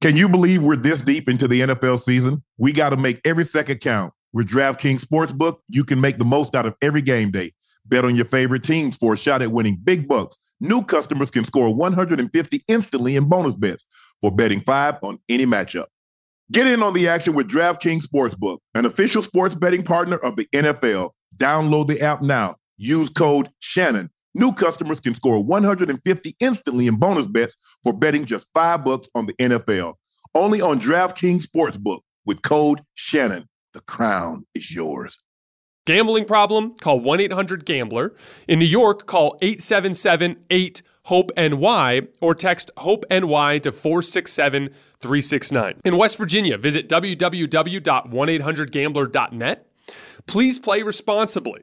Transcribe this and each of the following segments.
Can you believe we're this deep into the NFL season? We got to make every second count. With DraftKings Sportsbook, you can make the most out of every game day. Bet on your favorite teams for a shot at winning big bucks. New customers can score 150 instantly in bonus bets for betting five on any matchup. Get in on the action with DraftKings Sportsbook, an official sports betting partner of the NFL. Download the app now. Use code Shannon. New customers can score 150 instantly in bonus bets for betting just five bucks on the NFL. Only on DraftKings Sportsbook with code Shannon. The crown is yours. Gambling problem? Call 1 800 Gambler. In New York, call 877 8 HOPE NY or text HOPE NY to 467 369. In West Virginia, visit www.1800gambler.net. Please play responsibly.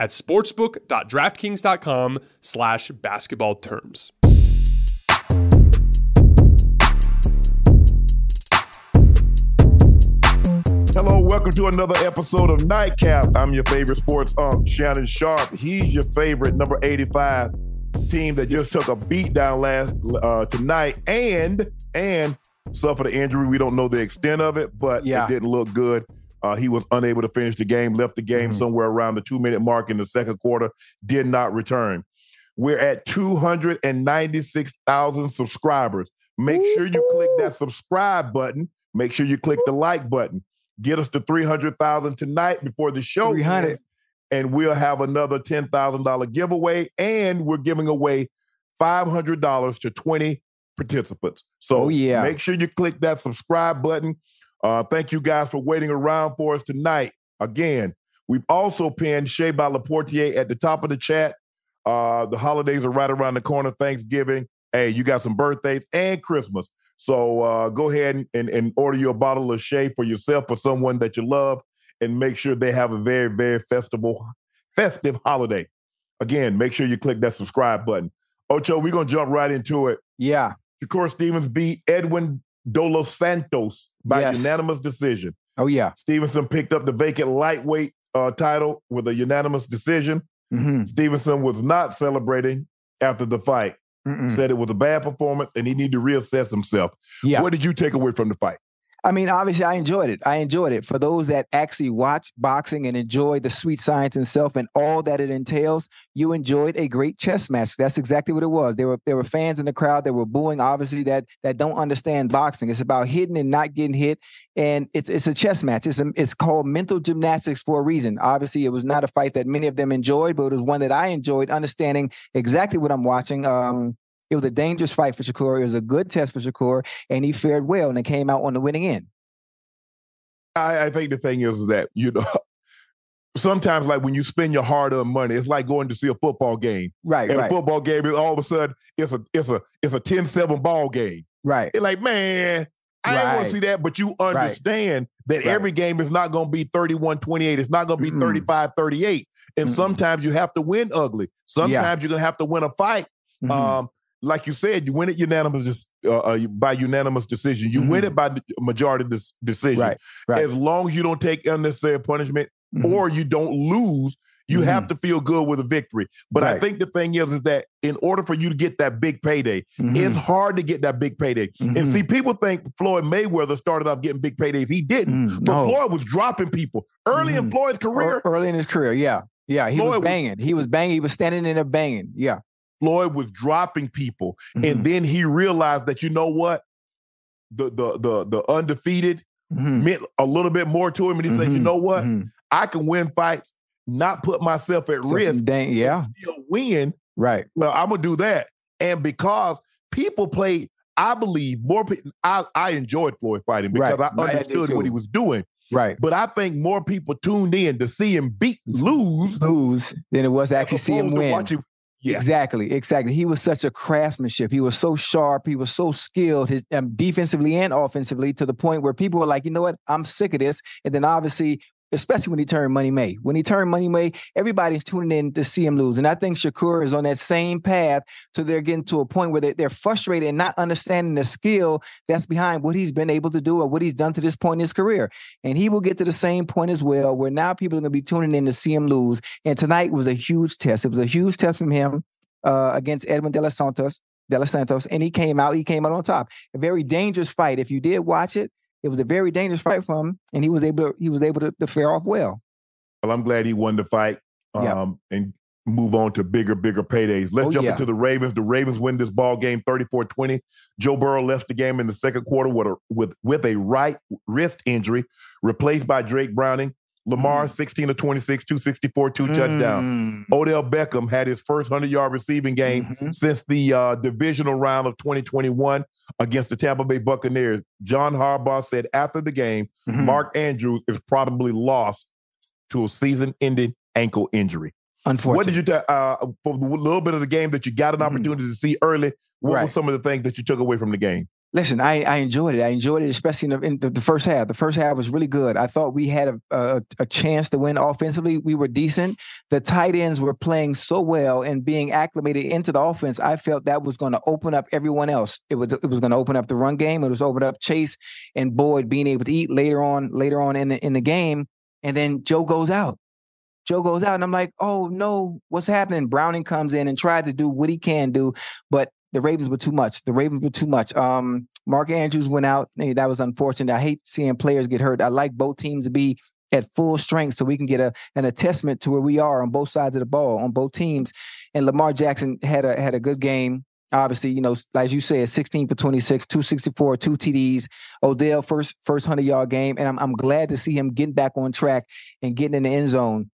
at sportsbook.draftkings.com slash basketball terms. Hello, welcome to another episode of Nightcap. I'm your favorite sports unk, Shannon Sharpe. He's your favorite number 85 team that just took a beat down last uh, tonight and and suffered an injury. We don't know the extent of it, but Yeah. it didn't look good. Uh, he was unable to finish the game, left the game Mhm. somewhere around the two minute mark in the second quarter, did not return. We're at 296,000 subscribers. Make sure you click that subscribe button. Make sure you click the like button. Get us to 300,000 tonight before the show 300. ends, and we'll have another $10,000 giveaway. And we're giving away $500 to 20 participants. So Oh, yeah. make sure you click that subscribe button. Uh, thank you guys for waiting around for us tonight. Again, we've also pinned Shay by Laportier at the top of the chat. Uh, the holidays are right around the corner. Thanksgiving. Hey, you got some birthdays and Christmas. So uh, go ahead and, and, and order your bottle of Shay for yourself or someone that you love and make sure they have a very, very festival, festive holiday. Again, make sure you click that subscribe button. Ocho, we're going to jump right into it. Yeah. Shakur Stevens beat Edwin De Los Santos by Yes. unanimous decision. Oh yeah. Stevenson picked up the vacant lightweight uh, title with a unanimous decision. Mm-hmm. Stevenson was not celebrating after the fight. Mm-mm. Said it was a bad performance and he needed to reassess himself. Yeah. What did you take away from the fight? I mean, obviously, I enjoyed it. I enjoyed it. For those that actually watch boxing and enjoy the sweet science itself and all that it entails, you enjoyed a great chess match. That's exactly what it was. There were there were fans in the crowd that were booing, obviously that that don't understand boxing. It's about hitting and not getting hit, and it's it's a chess match. It's a, it's called mental gymnastics for a reason. Obviously, it was not a fight that many of them enjoyed, but it was one that I enjoyed, understanding exactly what I'm watching. Um, it was a dangerous fight for Shakur. It was a good test for Shakur, and he fared well and it came out on the winning end. I, I think the thing is that, you know, sometimes like when you spend your hard-earned money, it's like going to see a football game. Right, and right. a football game is all of a sudden it's a it's a it's a 10-7 ball game. Right. It's like, man, I didn't want to see that, but you understand that Right. every game is not going to be 31-28. It's not going to be Mm-mm. 35-38. And Mm-mm. sometimes you have to win ugly. Sometimes you're going to have to win a fight. Mhm. Um, like you said, you win it unanimous uh, uh, by unanimous decision. You win Mhm. it by majority dis- decision. Right, right. As long as you don't take unnecessary punishment Mhm. or you don't lose, you have to feel good with a victory. But I Mm-hmm. Think the thing is, is that in order for you to get that big payday, Mhm. it's hard to get that big payday. And Mhm. see, people think Floyd Mayweather started off getting big paydays. He didn't. Mm, But no. Floyd was dropping people early in. Floyd's career. Early in his career, yeah, yeah, he Floyd was was- banging. He was banging. He was standing in there banging. Yeah, Floyd was dropping people, Mhm. and then he realized that you know what, the the the the undefeated Mhm. meant a little bit more to him, and he said, you Mhm. know what, Mhm. I can win fights, not put myself at So, risk, dang, yeah, still win. right. Well, I'm gonna do that, and because people play, I believe more people. I I enjoyed Floyd fighting because Right, I right, I understood what he was doing. Right. But I think more people tuned in to see him beat lose Lose than it was to actually see him win. Yeah. Exactly, exactly. He was such a craftsmanship. He was so sharp. He was so skilled, his um, defensively and offensively, to the point where people were like, you know what, I'm sick of this. And then obviously, especially when he turned Money May, when he turned Money May, everybody's tuning in to see him lose. And I think Shakur is on that same path. So they're getting to a point where they, they're frustrated and not understanding the skill that's behind what he's been able to do or what he's done to this point in his career. And he will get to the same point as well, where now people are going to be tuning in to see him lose. And tonight was a huge test. It was a huge test from him uh, against Edwin De Los Santos. De Los Santos, and he came out. He came out on top. A very dangerous fight. If you did watch it, it was a very dangerous fight for him, and he was able. To, he was able to, to fare off well. Well, I'm glad he won the fight um, Yeah. and move on to bigger, bigger paydays. Let's Oh, jump yeah. into the Ravens. The Ravens win this ball game 34-20. Joe Burrow left the game in the second quarter with a with with a right wrist injury, replaced by Jake Browning. Lamar, 16 to 26, 264, two touchdowns. Mm. Odell Beckham had his first 100 yard receiving game Mhm. since the uh, divisional round of 2021 against the Tampa Bay Buccaneers. John Harbaugh said after the game, Mhm. Mark Andrews is probably lost to a season-ending ankle injury. Unfortunately, What did you ta- uh, for the little bit of the game that you got an Mhm. opportunity to see early? What were some of the things that you took away from the game? Listen, I, I enjoyed it. I enjoyed it, especially in, the, in the, the first half. The first half was really good. I thought we had a, a a chance to win offensively. We were decent. The tight ends were playing so well and being acclimated into the offense. I felt that was going to open up everyone else. It was it was going to open up the run game. It was open up Chase and Boyd being able to eat later on later on in the in the game. And then Joe goes out. Joe goes out, and I'm like, oh no, what's happening? Browning comes in and tried to do what he can do, but the Ravens were too much. The Ravens were too much. Um, Mark Andrews went out. That was unfortunate. I hate seeing players get hurt. I like both teams to be at full strength so we can get a an attestment to where we are on both sides of the ball on both teams. And Lamar Jackson had a had a good game. Obviously, you know, as you said, 16 for 26, 264, two TDs. Odell first first hundred yard game, and I'm I'm glad to see him getting back on track and getting in the end zone.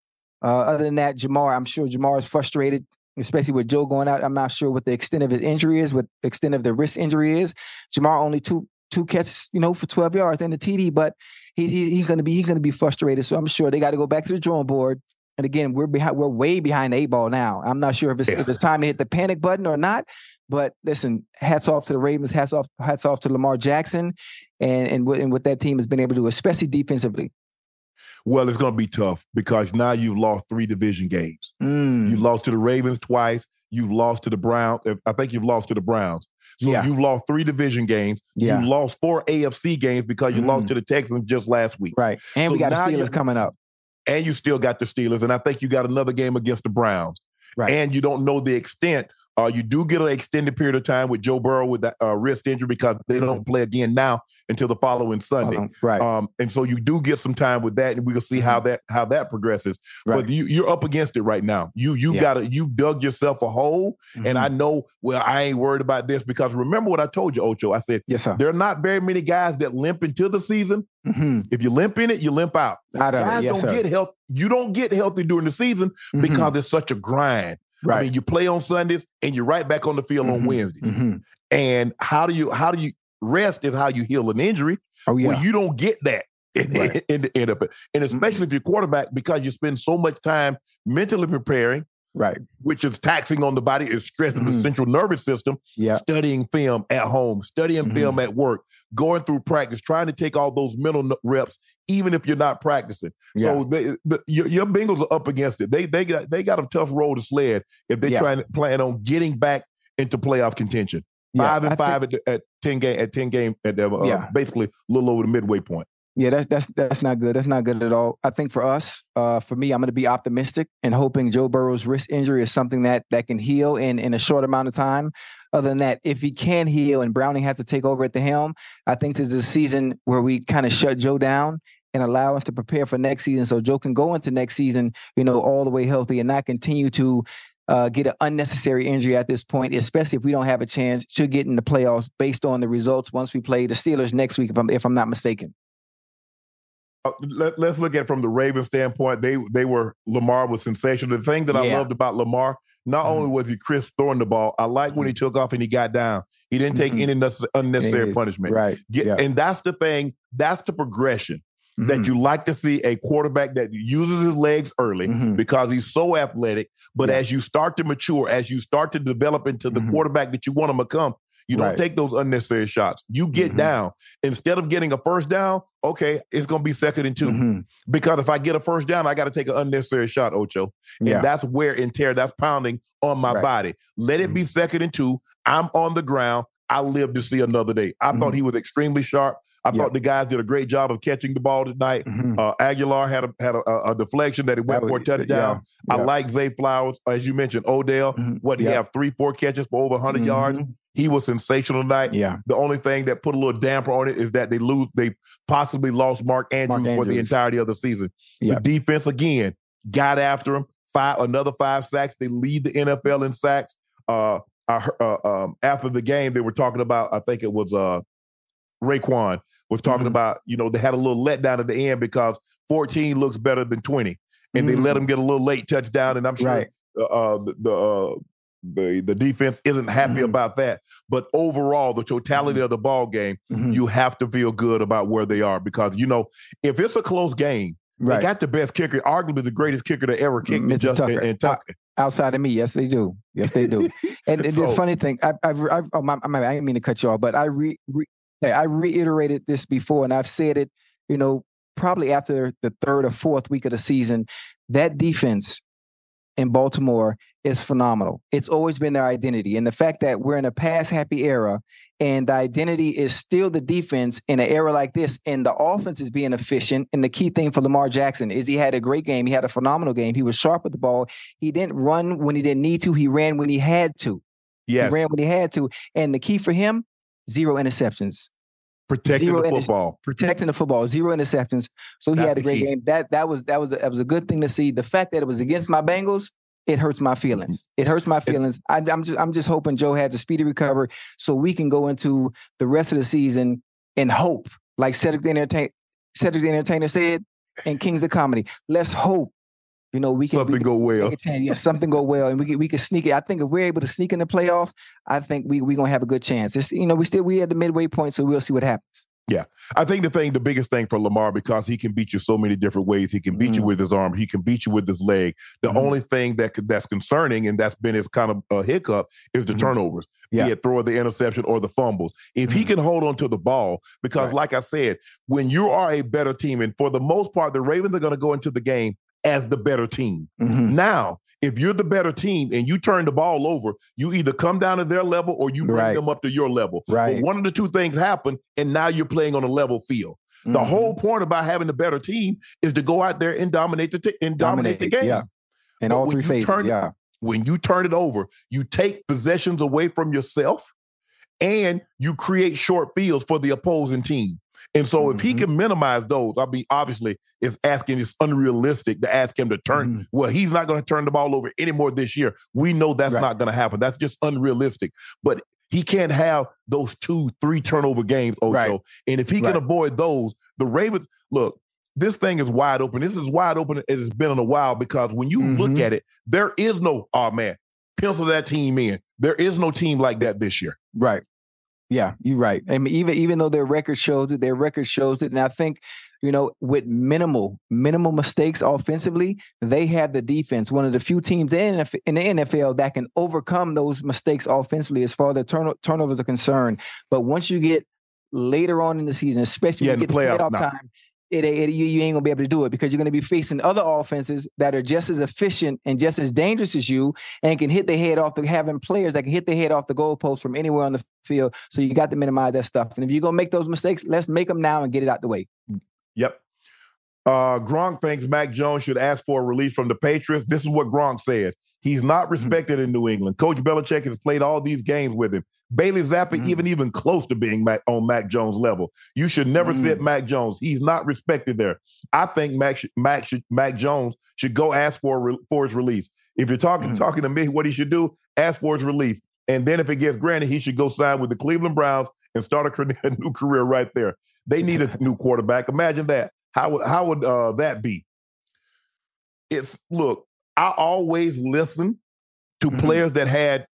Uh, other than that, Ja'Marr, I'm sure Ja'Marr is frustrated, especially with Joe going out. I'm not sure what the extent of his injury is, what the extent of the wrist injury is. Ja'Marr only two two catches, you know, for 12 yards and the TD, but he, he he's gonna be he's gonna be frustrated. So I'm sure they got to go back to the drawing board. And again, we're behind, we're way behind the eight ball now. I'm not sure if it's if it's time to hit the panic button or not. But listen, hats off to the Ravens, hats off, hats off to Lamar Jackson, and and what and what that team has been able to do, especially defensively. Well, it's going to be tough because now you've lost three division games. Mm. You lost to the Ravens twice. You've lost to the Browns. I think you've lost to the Browns. So Yeah. you've lost three division games. Yeah. You lost four AFC games because you lost Mhm. to the Texans just last week. Right. And So we got the Steelers coming up. And you still got the Steelers. And I think you got another game against the Browns. Right. And you don't know the extent Uh, you do get an extended period of time with Joe Burrow with that uh, wrist injury because they don't play again now until the following Sunday. Uh-huh. Right. Um, and so you do get some time with that, and we will see how that how that progresses. Right. But you you're up against it right now. You you Yeah. gotta you dug yourself a hole, and Mhm. I know well I ain't worried about this because remember what I told you, Ocho. I said yes, sir. there are not very many guys that limp into the season. Mhm. If you limp in it, you limp out. Out guys yes, don't sir. get health. You don't get healthy during the season Mhm. because it's such a grind. Right. I mean, you play on Sundays and you're right back on the field on Mhm. Wednesdays. Mhm. And how do you how do you rest is how you heal an injury. Oh yeah. Well, you don't get that in, Right. in the it, And especially if you're quarterback, because you spend so much time mentally preparing, right. which is taxing on the body, is stressing the Mhm. central nervous system, Yeah. studying film at home, studying Mhm. film at work, going through practice, trying to take all those mental reps, even if you're not practicing. Yeah. So they, the, your, your Bengals are up against it. They they got they got a tough road to sled if they Yeah. trying to plan on getting back into playoff contention. Yeah, Five and I think- five at, at ten game at ten game at the, uh, Yeah. basically a little over the midway point. Yeah, that's that's that's not good. That's not good at all. I think for us, uh, for me, I'm going to be optimistic and hoping Joe Burrow's wrist injury is something that that can heal in in a short amount of time. Other than that, if he can heal and Browning has to take over at the helm, I think this is a season where we kind of shut Joe down and allow us to prepare for next season, so Joe can go into next season, you know, all the way healthy and not continue to. Uh, get an unnecessary injury at this point, especially if we don't have a chance to get in the playoffs based on the results once we play the Steelers next week, if I'm if I'm not mistaken. Uh, let, us look at it from the Ravens standpoint. They they were Lamar was sensational. The thing that I Yeah. loved about Lamar, not only was he crisp throwing the ball, I like when he took off and he got down. He didn't take Mhm. any necess- unnecessary Yes, punishment. Right. Get- yeah. And that's the thing. That's the progression that Mhm. you like to see a quarterback that uses his legs early Mhm. because he's so athletic. But Yeah. as you start to mature, as you start to develop into the quarterback that you want him to become, you don't Right. take those unnecessary shots. You get Mhm. down. Instead of getting a first down, okay, it's going to be second and 2 Mhm. Because if I get a first down, I got to take an unnecessary shot, Ocho. Yeah. And that's wear and tear. That's pounding on my Right. Mm-hmm. body. Let it be second and two. I'm on the ground. I live to see another day. I thought Mhm. he was extremely sharp. I Yeah. thought the guys did a great job of catching the ball tonight. Mhm. Uh, Agholor had a had a, a, deflection that he went That for a touchdown. yeah, I like Zay Flowers, as you mentioned. Odell, Mhm. what he Yeah. have three, four catches for over 100 yards. He was sensational tonight. Yeah. The only thing that put a little damper on it is that they lose. They possibly lost Mark Andrews, for the entirety of the season. Yeah. The defense again got after him. Five another five sacks. They lead the NFL in sacks. Uh, I, uh um, after the game, they were talking about. I think it was uh, Roquan was talking Mhm. about. You know, they had a little letdown at the end because 14 looks better than 20, and they let Mhm. him get a little late touchdown. And I'm sure Right. uh, uh, the the, uh, the the defense isn't happy Mhm. about that. But overall, the totality of the ball game, Mhm. you have to feel good about where they are because you know if it's a close game, Right. they got the best kicker, arguably the greatest kicker to ever kick, Mr. Justin Tucker. and Tucker. Outside of me, yes, they do. Yes, they do. And, and So- the funny thing, I, I've, I've, oh, my, my, I didn't mean to cut you off, but I re, re, I reiterated this before, and I've said it. You know, probably after the third or fourth week of the season, that defense in Baltimore is phenomenal. It's always been their identity, and the fact that we're in a pass-happy era, and the identity is still the defense in an era like this, and the offense is being efficient. And the key thing for Lamar Jackson is he had a great game. He had a phenomenal game. He was sharp with the ball. He didn't run when he didn't need to. He ran when he had to. Yes, He ran when he had to. And the key for him, zero interceptions. Protecting zero the inter- football. Protecting the football, zero interceptions. So he That's had a great key. game. That that was that was a, that was a good thing to see. The fact that it was against my Bengals, it hurts my feelings. Mm-hmm. It hurts my feelings. I, I'm just I'm just hoping Joe has a speedy recovery so we can go into the rest of the season and hope, like Cedric the Entertain Cedric the Entertainer said in Kings of Comedy. Let's hope. You know, we can we Something can go well. Yeah, something go well, and we can we can sneak it. I think if we're able to sneak in the playoffs, I think we we gonna have a good chance. It's you know we still we at the midway point, so we'll see what happens. Yeah, I think the thing, the biggest thing for Lamar, because he can beat you so many different ways. He can beat you Mhm. with his arm. He can beat you with his leg. The Mhm. only thing that could, that's concerning, and that's been his kind of uh, hiccup, is the Mhm. turnovers. Yeah. Be it throw the interception or the fumbles. If he can hold on to the ball, because Right. like I said, when you are a better team, and for the most part, the Ravens are going to go into the game as the better team. Mhm. Now, if you're the better team and you turn the ball over, you either come down to their level or you bring Right. them up to your level. Right. But one of the two things happen, and now you're playing on a level field. The Mhm. whole point about having a better team is to go out there and dominate the t- and dominate, the game. yeah, in But all three phases. turn- yeah, when you turn it over, you take possessions away from yourself and you create short fields for the opposing team. And so mm-hmm. if he mm-hmm. can minimize those, I mean, obviously it's asking, it's unrealistic to ask him to turn. Mm-hmm. Well, he's not going to turn the ball over anymore this year. We know that's right. not going to happen. That's just unrealistic. But he can't have those two, three turnover games, Ocho. Right. And if he can right. avoid those, the Ravens, look, this thing is wide open. This is wide open as it's been in a while because when you mm-hmm. look at it, there is no, oh man, pencil that team in. There is no team like that this year. Right. Yeah, you're right. I mean, even even though their record shows it, their record shows it, and I think you know with minimal minimal mistakes offensively, they have the defense. One of the few teams in in the NFL that can overcome those mistakes offensively as far as the turn- turnovers are concerned. But once you get later on in the season, especially yeah, when you get the playoff, playoff time, it, it, you, you ain't gonna be able to do it because you're gonna be facing other offenses that are just as efficient and just as dangerous as you and can hit the head off the having players that can hit the head off the goalpost from anywhere on the field. So you got to minimize that stuff. And if you're gonna make those mistakes, let's make them now and get it out the way. Yep. Uh, Gronk thinks Mac Jones should ask for a release from the Patriots. This is what Gronk said. He's not mm-hmm. respected mm-hmm. in New England. Coach Belichick has played all these games with him. Bailey Zappe mm-hmm. even even close to being Mac, on Mac Jones level. You should never mm-hmm. sit Mac Jones. He's not respected there. I think Mac Mac Mac Jones should go ask for for his release. If you're talking mm-hmm. talking to me, what he should do, ask for his release. And then if it gets granted, he should go sign with the Cleveland Browns and start a, a new career right there. They need a new quarterback. Imagine that. How would how would uh, that be? It's look. I always listen to mm-hmm. players that had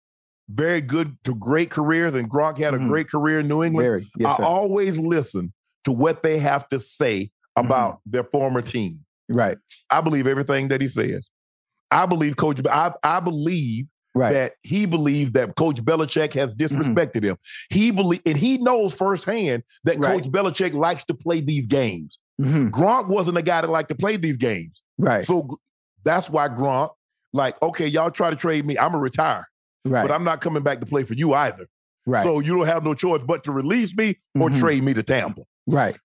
very good to great careers, and Gronk had a mm-hmm. great career in New England. Yes, I always listen to what they have to say about mm-hmm. their former team. Right. I believe everything that he says. I believe Coach. I, I believe right. that he believes that Coach Belichick has mm-hmm. disrespected him. He believe, and he knows firsthand that right. Coach Belichick likes to play these games. Mm-hmm. Gronk wasn't a guy that liked to play these games. Right. So that's why Gronk, like, okay, y'all try to trade me. I'm gonna retire. Right. But I'm not coming back to play for you either. Right. So you don't have no choice but to release me or mm-hmm. trade me to Tampa. Right.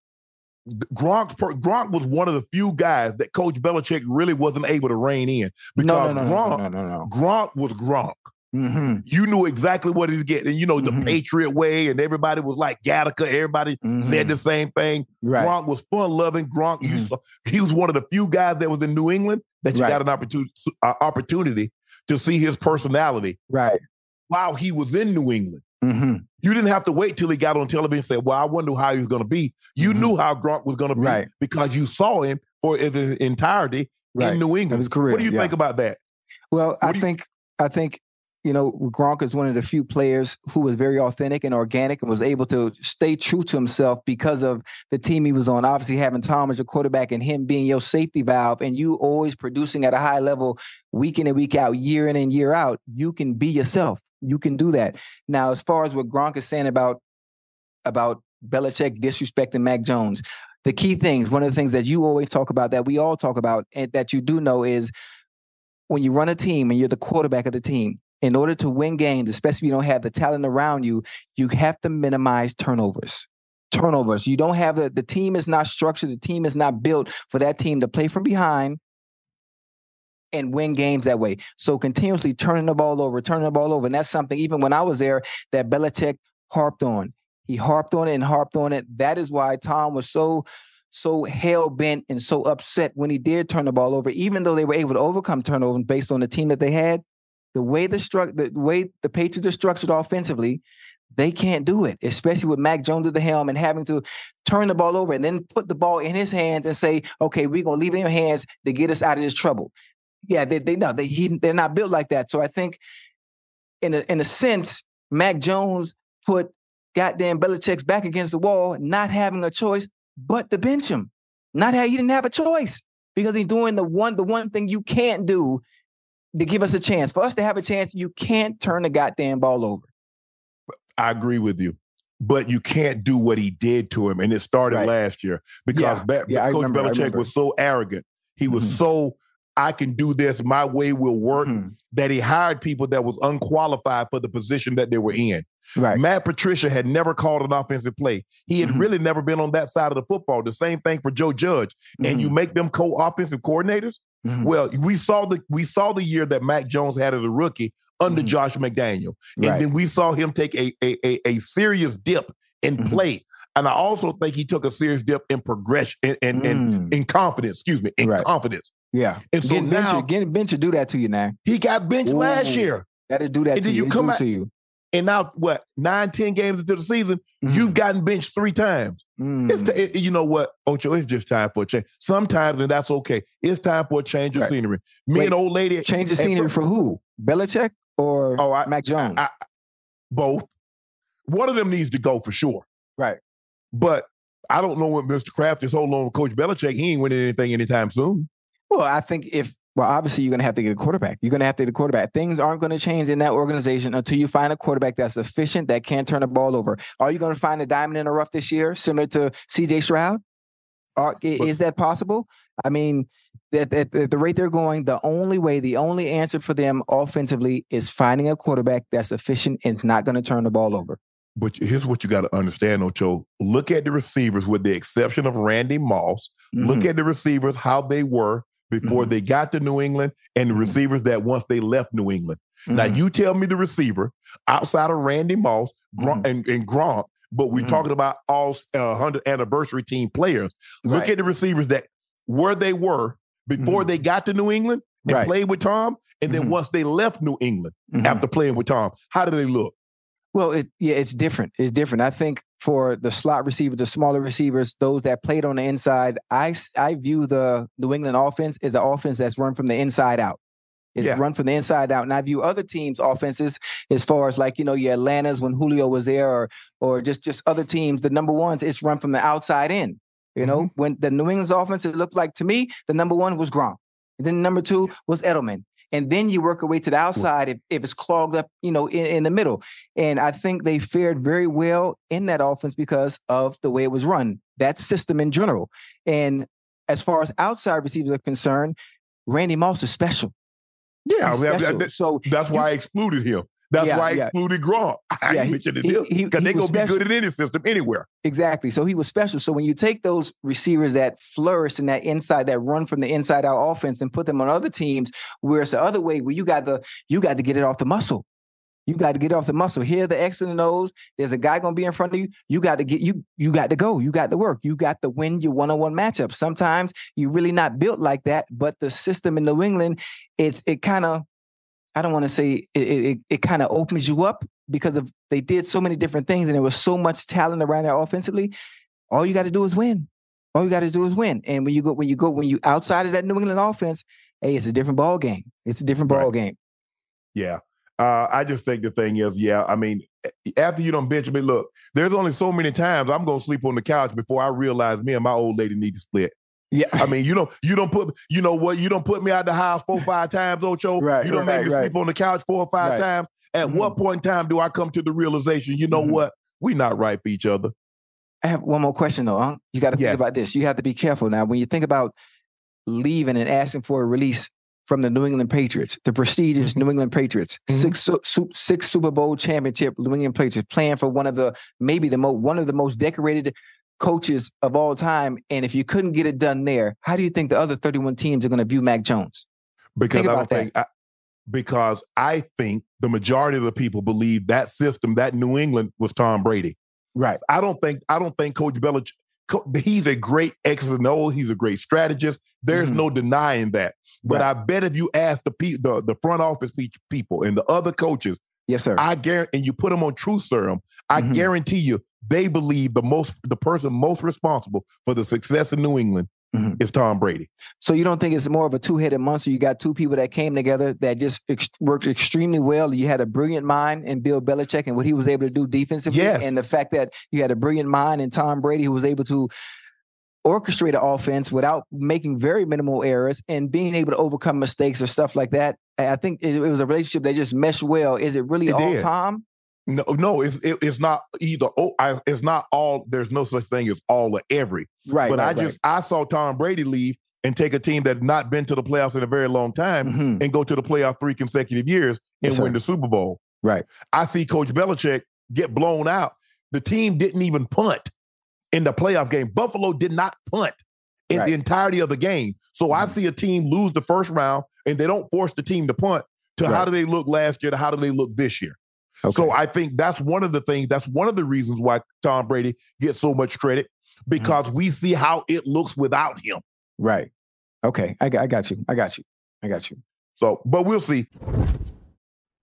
Gronk Gronk was one of the few guys that Coach Belichick really wasn't able to rein in because no, no, no, Gronk, Gronk was Gronk. Mm-hmm. You knew exactly what he's getting. You know, the mm-hmm. Patriot way, and everybody was like Gattaca. Everybody mm-hmm. said the same thing. Right. Gronk was fun loving. Gronk, mm-hmm. he was one of the few guys that was in New England that you right. got an opportunity, uh, opportunity to see his personality. Right. While he was in New England. Mm-hmm. You didn't have to wait till he got on television and said, Well, I wonder how he was going to be. You mm-hmm. knew how Gronk was going to be right. because you saw him for his entirety right. in New England. His career, what do you yeah. think about that? Well, what I think you- I think you know, Gronk is one of the few players who was very authentic and organic and was able to stay true to himself because of the team he was on. Obviously, having Tom as your quarterback and him being your safety valve and you always producing at a high level week in and week out, year in and year out, you can be yourself. You can do that. Now, as far as what Gronk is saying about about Belichick disrespecting Mac Jones, the key things, one of the things that you always talk about, that we all talk about, and that you do know is when you run a team and you're the quarterback of the team, in order to win games, especially if you don't have the talent around you, you have to minimize turnovers. Turnovers. You don't have the the team is not structured. The team is not built for that team to play from behind and win games that way. So continuously turning the ball over, turning the ball over, and that's something even when I was there that Belichick harped on. He harped on it and harped on it. That is why Tom was so so hell bent and so upset when he did turn the ball over, even though they were able to overcome turnovers based on the team that they had the way the stru- the way the Patriots are structured offensively, they can't do it, especially with Mac Jones at the helm and having to turn the ball over and then put the ball in his hands and say, "Okay, we're gonna leave it in your hands to get us out of this trouble." Yeah, they they no, they he, they're not built like that. So I think, in a in a sense, Mac Jones put goddamn Belichick's back against the wall, not having a choice but to bench him. Not how he didn't have a choice because he's doing the one the one thing you can't do to give us a chance. For us to have a chance, you can't turn the goddamn ball over. I agree with you. But you can't do what he did to him. And it started right. last year because yeah. Be- yeah, Coach remember, Belichick was so arrogant. He was mm-hmm. so, I can do this, my way will work, mm-hmm. that he hired people that was unqualified for the position that they were in. Right. Matt Patricia had never called an offensive play. He had mm-hmm. really never been on that side of the football. The same thing for Joe Judge. And you mm-hmm. make them co-offensive coordinators. Mm-hmm. Well, we saw the we saw the year that Mac Jones had as a rookie under mm-hmm. Josh McDaniel, and right. then we saw him take a a a, a serious dip in mm-hmm. play. And I also think he took a serious dip in progression and in, in, in, in, confidence. Excuse me, in right. confidence. Yeah, and so getting now bench, getting bench to do that to you now. He got benched Ooh. last year. To do that and to you. you come out, to you. And now, what? Nine, ten games into the season, mm. you've gotten benched three times. Mm. It's t- it, you know what, Ocho? It's just time for a change. Sometimes, and that's okay. It's time for a change of right. scenery. Me Wait, and old lady change the scenery for who? Belichick or oh, I, Mac Jones? I, I, both. One of them needs to go for sure. Right. But I don't know what Mr. Kraft is holding on with Coach Belichick. He ain't winning anything anytime soon. Well, I think if well, obviously you're going to have to get a quarterback. You're going to have to get a quarterback. Things aren't going to change in that organization until you find a quarterback that's efficient that can't turn the ball over. Are you going to find a diamond in the rough this year, similar to C.J. Stroud? Are, is that possible? I mean, at, at, at, the rate they're going, the only way, the only answer for them offensively is finding a quarterback that's efficient and not going to turn the ball over. But here's what you got to understand, Ocho. Look at the receivers, with the exception of Randy Moss. Mm-hmm. Look at the receivers, how they were before mm-hmm. they got to New England and the mm-hmm. receivers that once they left New England. Mm-hmm. Now, you tell me the receiver outside of Randy Moss Gronk, mm-hmm. and, and Gronk, but we're mm-hmm. talking about all uh, 100 anniversary team players. Look right. at the receivers that where they were before they got to New England and right. played with Tom. And then once they left New England after playing with Tom, how do they look? Well, it, yeah, it's different. It's different. I think for the slot receivers, the smaller receivers, those that played on the inside, I I view the New England offense as an offense that's run from the inside out. It's yeah. run from the inside out. And I view other teams' offenses as far as like, you know, your Atlanta's when Julio was there or or just just other teams, the number ones, it's run from the outside in. You know, mm-hmm. when the New England's offense, it looked like to me, the number one was Gronk. And then number two was Edelman and then you work your way to the outside if, if it's clogged up, you know, in, in the middle. And I think they fared very well in that offense because of the way it was run, that system in general. And as far as outside receivers are concerned, Randy Moss is special. Yeah, special. so that's why I excluded him. That's yeah, why I yeah. excluded Gronk. I yeah, mentioned it because they're gonna be good at any system anywhere. Exactly. So he was special. So when you take those receivers that flourish in that inside, that run from the inside out offense, and put them on other teams, where it's the other way, where you got the you got to get it off the muscle. You got to get off the muscle. Here, the X and the O's. There's a guy gonna be in front of you. You got to get you. You got to go. You got to work. You got to win your one-on-one matchup. Sometimes you're really not built like that, but the system in New England, it's it kind of I don't want to say it, it, it kind of opens you up because of they did so many different things and there was so much talent around there offensively. All you got to do is win. All you got to do is win. And when you go, when you go, when you outside of that New England offense, hey, it's a different ball game. It's a different ball right. game. Yeah. Uh, I just think the thing is, yeah, I mean, after you don't bench me, look, there's only so many times I'm gonna sleep on the couch before I realize me and my old lady need to split. Yeah, I mean, you don't you don't put you know what you don't put me out the house four five times, Ocho. Right, you don't right, make me right. sleep on the couch four or five times. At mm-hmm. what point in time do I come to the realization? You know mm-hmm. what? We not right for each other. I have one more question though. Huh? You got to think yes. about this. You have to be careful now when you think about leaving and asking for a release from the New England Patriots, the prestigious mm-hmm. New England Patriots, mm-hmm. six su- six Super Bowl championship New England Patriots, playing for one of the maybe the most one of the most decorated coaches of all time. And if you couldn't get it done there, how do you think the other 31 teams are going to view Mac Jones? Because think I don't think, I, because I think the majority of the people believe that system, that New England was Tom Brady. Right. I don't think, I don't think Coach Belichick, he's a great X and O. He's a great strategist. There's mm-hmm. no denying that. But right. I bet if you ask the, pe- the the front office people and the other coaches, yes, sir, I guarantee, and you put them on truth serum, I mm-hmm. guarantee you they believe the most the person most responsible for the success in New England mm-hmm. is Tom Brady. So you don't think it's more of a two-headed monster? You got two people that came together that just ex- worked extremely well. You had a brilliant mind in Bill Belichick and what he was able to do defensively, yes. and the fact that you had a brilliant mind in Tom Brady who was able to orchestrate an offense without making very minimal errors and being able to overcome mistakes or stuff like that. I think it, was a relationship that just meshed well. Is it really it all did. Tom? No, no, it's it, it's not either. Oh, I, it's not all. There's no such thing as all or every. Right. But right, I just right. I saw Tom Brady leave and take a team that had not been to the playoffs in a very long time mm-hmm. and go to the playoff three consecutive years and yes, win the Super Bowl. Right. I see Coach Belichick get blown out. The team didn't even punt in the playoff game. Buffalo did not punt in Right. the entirety of the game. So I Mhm. see a team lose the first round and they don't force the team to punt to how do they look last year to how do they look this year. Okay. So I think that's one of the things, that's one of the reasons why Tom Brady gets so much credit mm-hmm. because we see how it looks without him. right. Okay. I got, I got you. I got you. I got you. So, but we'll see.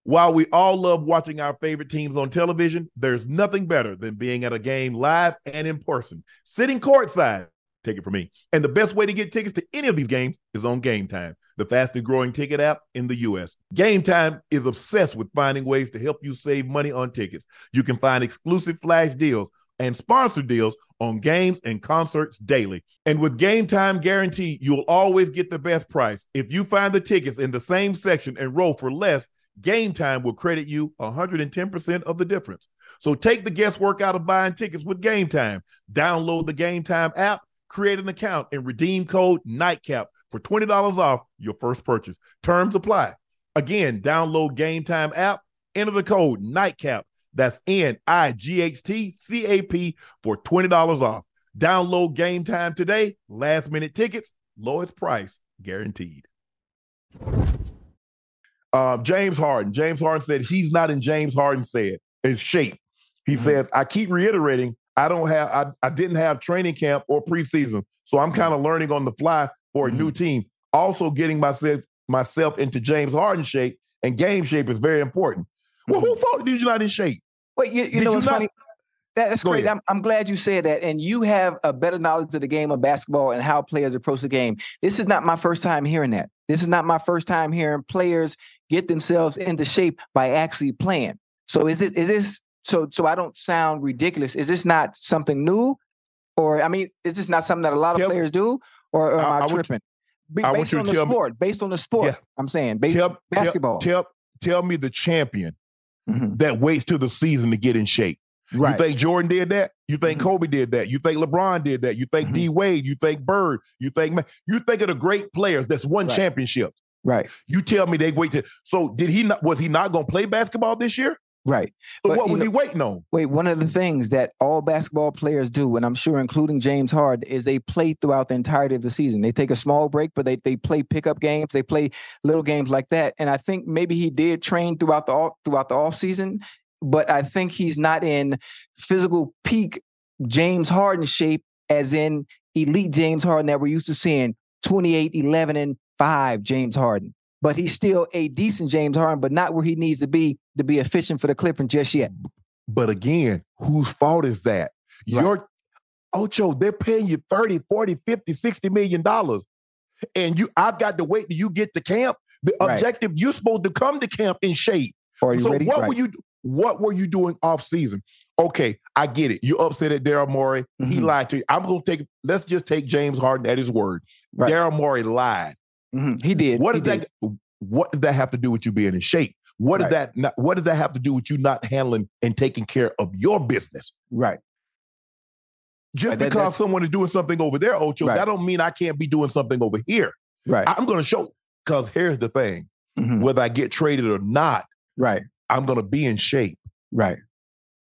While we all love watching our favorite teams on television, there's nothing better than being at a game live and in person, sitting courtside. Take it from me. And the best way to get tickets to any of these games is on Game Time, the fastest growing ticket app in the US. Game Time is obsessed with finding ways to help you save money on tickets. You can find exclusive flash deals and sponsor deals on games and concerts daily. And with Game Time Guarantee, you'll always get the best price. If you find the tickets in the same section and row for less, Game Time will credit you 110% of the difference. So take the guesswork out of buying tickets with Game Time. Download the Game Time app, create an account, and redeem code NIGHTCAP for $20 off your first purchase. Terms apply. Again, download Game Time app, enter the code NIGHTCAP. That's N I G H T C A P for $20 off. Download Game Time today. Last minute tickets, lowest price guaranteed. Uh, James Harden. James Harden said he's not in James Harden said his shape. He Mhm. says, I keep reiterating, I don't have I, I didn't have training camp or preseason. So I'm kind of learning on the fly for a new mm-hmm. team. Also getting myself myself into James Harden shape and game shape is very important. Well, who fault did you not in shape? Wait, you, you know what's funny? That's Go great. I'm, I'm glad you said that. And you have a better knowledge of the game of basketball and how players approach the game. This is not my first time hearing that. This is not my first time hearing players get themselves into shape by actually playing. So is it is this so so I don't sound ridiculous? Is this not something new? Or I mean, is this not something that a lot of players do? Or, or am I- I, I tripping? Be- I want based you on to the tell me- sport, based on the sport. Yeah. I'm saying based Tell, tell- basketball. Tell, tell me the champion Mhm. that waits till the season to get in shape. Right. You think Jordan did that? You think Mhm. Kobe did that? You think LeBron did that? You think Mhm. D Wade? You think Bird? You think you think of the great players that's won Right. championships. right. You tell me they wait to. So did he not? Was he not going to play basketball this year? Right. So But, what was know- he waiting on? Wait, one of the things that all basketball players do, and I'm sure including James Harden, is they play throughout the entirety of the season. They take a small break, but they they play pickup games, they play little games like that. And I think maybe he did train throughout the off, throughout the off season, but I think he's not in physical peak James Harden shape as in elite James Harden that we're used to seeing 28, 11, and 5 James Harden. But he's still a decent James Harden, but not where he needs to be to be efficient for the Clippers just yet. But again, whose fault is that? Right. Your Ocho, they're paying you 30, 40, 50, 60 million dollars. And you I've got to wait till you get to camp. The Right. objective, you're supposed to come to camp in shape. Are you so ready? what Right. were you what were you doing off season? Okay, I get it. You're upset at Daryl Morey. He Mhm. lied to you. I'm gonna take let's just take James Harden at his word. Right. Daryl Morey lied. Mhm. He did. What he does did. that what does that have to do with you being in shape? What Right. does that not, what does that have to do with you not handling and taking care of your business? Right. Just Right, that- because someone is doing something over there, Ocho, Right. that don't mean I can't be doing something over here. Right. I'm gonna show because here's the thing: Mhm. whether I get traded or not, Right. I'm gonna be in shape. Right.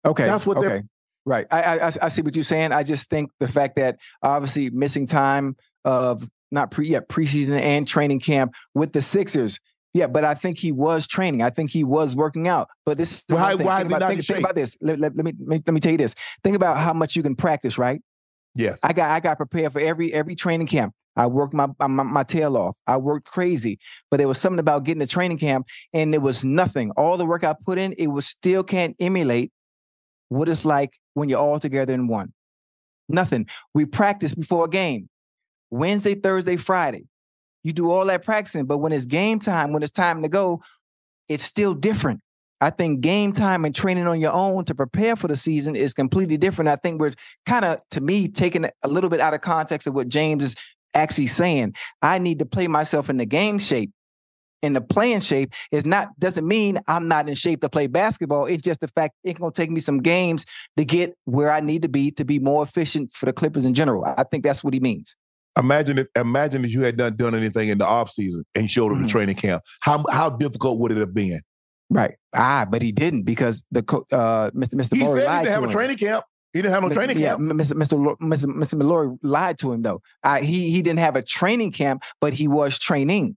Okay. That's what they're- okay. Right. I I- I see what you're saying. I just think the fact that obviously missing time of not pre yeah, preseason and training camp with the Sixers. Yeah, but I think he was training. I think he was working out. But this is Why- why think about, think, think about this. Let, let- let me let me tell you this. Think about how much you can practice, right? Yes. I got I got prepared for every every training camp. I worked my, my my tail off. I worked crazy, but there was something about getting to training camp, and it was nothing. All the work I put in, it was still can't emulate what it's like when you're all together in one. Nothing. We practice before a game, Wednesday, Thursday, Friday. You do all that practicing, but when it's game time, when it's time to go, it's still different. I think game time and training on your own to prepare for the season is completely different. I think we're kind of, to me, taking a little bit out of context of what James is actually saying. I need to play myself in the game shape. In the playing shape is not doesn't mean I'm not in shape to play basketball. It's just the fact it's gonna take me some games to get where I need to be to be more efficient for the Clippers in general. I think that's what he means. Imagine if imagine if you had done done anything in the offseason and showed up Mhm. to training camp. How how difficult would it have been? Right. Ah, but he didn't because the co- uh Mr. Mr. He said he didn't to have a training camp. He didn't have no training yeah, camp. Mr. Mr. Mr. Mr. Malloy lied to him though. Uh, he he didn't have a training camp, but he was training.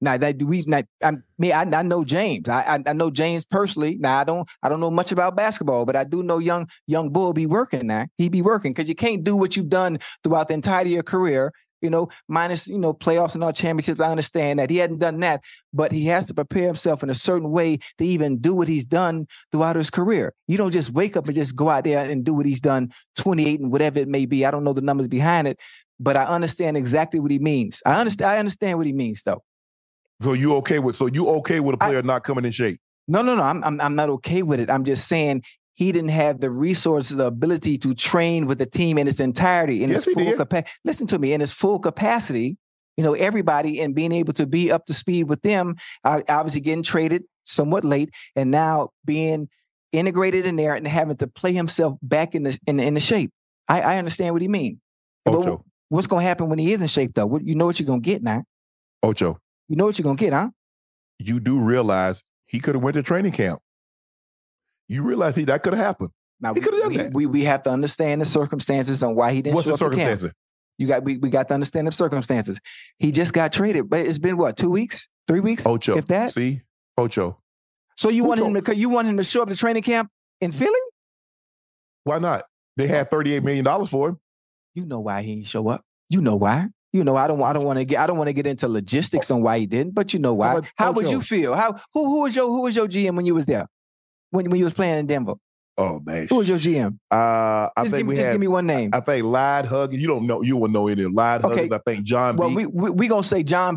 Now that we not I me I, I know James. I, I I know James personally. Now I don't I don't know much about basketball, but I do know young young Bull be working now. He be working because you can't do what you've done throughout the entirety of your career. You know, minus you know playoffs and all championships. I understand that he hadn't done that, but he has to prepare himself in a certain way to even do what he's done throughout his career. You don't just wake up and just go out there and do what he's done, 28 and whatever it may be. I don't know the numbers behind it, but I understand exactly what he means. I understand. I understand what he means, though. So you okay with so you okay with a I- player not coming in shape? No, no, no. I'm, I'm, I'm not okay with it. I'm just saying he didn't have the resources, the ability to train with the team in its entirety, in Yes, its full capacity. Listen to me, in its full capacity. You know, everybody and being able to be up to speed with them. Uh, obviously, getting traded somewhat late, and now being integrated in there and having to play himself back in the in, in the shape. I, I understand what he means. But Ocho. what's going to happen when he is in shape, though? What, you know what you're going to get now. Ocho. You know what you're going to get, huh? You do realize he could have went to training camp. You realize he that could have happened. Now He we, could've done we, that. we we have to understand the circumstances on why he didn't What's show the up to camp. circumstances? You got we, we got to understand the circumstances. He just got traded, but it's been what two weeks, three weeks, Ocho. if that. See? Ocho. So you want him to you want him to show up to training camp in Philly? Why not? They had $38 million for him. You know why he didn't show up. You know why. You know I don't I don't want to get I don't want to get into logistics on why he didn't, but you know why. How would you feel? How who who was your who was your GM when you was there? When when you was playing in Denver? Oh man. Who was your GM? Uh, I Just, think give, we me- just had give me one name. I think Lad Huggins. You don't know. You will know any of Lad Okay. Huggins. I think John. Well, Beek. we we we gonna say John.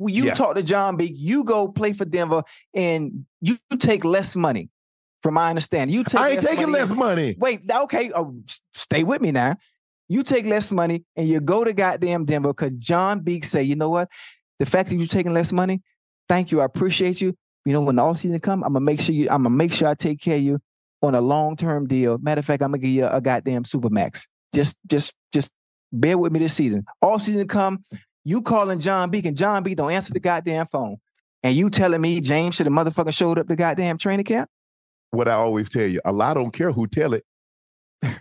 Well, You Yeah. talk to John Beake. You go play for Denver, and you take less money. From my understanding, you take. I ain't less taking money. less money. Wait, okay. Oh, stay with me now. You take less money, and you go to goddamn Denver because John Beake say, you know what? The fact that you're taking less money, thank you. I appreciate you. You know, when the all season come, I'm gonna make sure you. I'm gonna make sure I take care of you on a long term deal. Matter of fact, I'm gonna give you a, goddamn super max. Just, just, just bear with me this season. All season come, you calling John Beake and John Beake don't answer the goddamn phone, and you telling me James should have motherfucking showed up to goddamn training camp? What I always tell you, a lot don't care who tell it.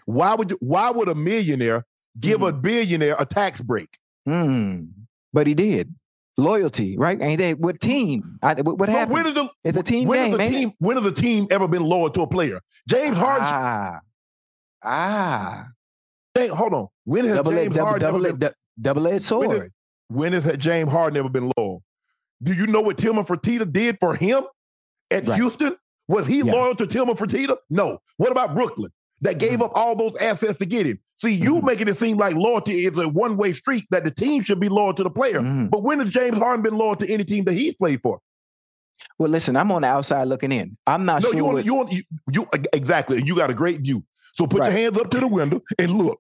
Why would you, Why would a millionaire give a billionaire a tax break? Hmm. But he did. Loyalty, right? Ain't they what team? I, what happened? when is the it's a team when game, has the team when has the team ever been loyal to a player? James Harden. Ah, ah. Think- hold on. When has Double James double, Harden double, ever edged- been, double edged sword. has, when has James Harden ever been loyal? Do you know what Tillman Fertitta did for him at Right. Houston? Was he Yeah. loyal to Tillman Fertitta? No. What about Brooklyn that gave up all those assets to get him? See, you Mhm. making it seem like loyalty is a one way street that the team should be loyal to the player. Mhm. But when has James Harden been loyal to any team that he's played for? Well, listen, I'm on the outside looking in. I'm not no, sure. you, want, what- you want you, you exactly. You got a great view. So put Right. your hands up to the window and look.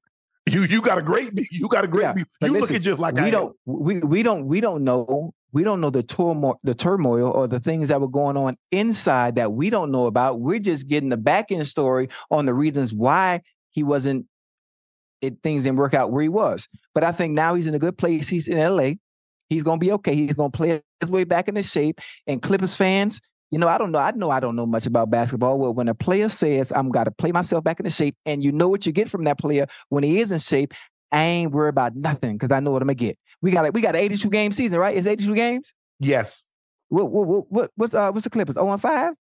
You you got a great view. You got a great Yeah, view. You listen, looking just like we I don't we, we don't we don't know we don't know the turmoil the turmoil or the things that were going on inside that we don't know about. We're just getting the back end story on the reasons why he wasn't it things didn't work out where he was. But I think now he's in a good place. He's in LA. He's gonna be okay. He's gonna play his way back into shape. And Clippers fans, you know, I don't know. I know I don't know much about basketball. Well, when a player says I'm got to play myself back into shape, and you know what you get from that player when he is in shape, I ain't worried about nothing because I know what I'm gonna get. We got it. we got an 82 game season, right? It's 82 games. Yes. What what what, what what's uh what's the Clippers? 0 and 5?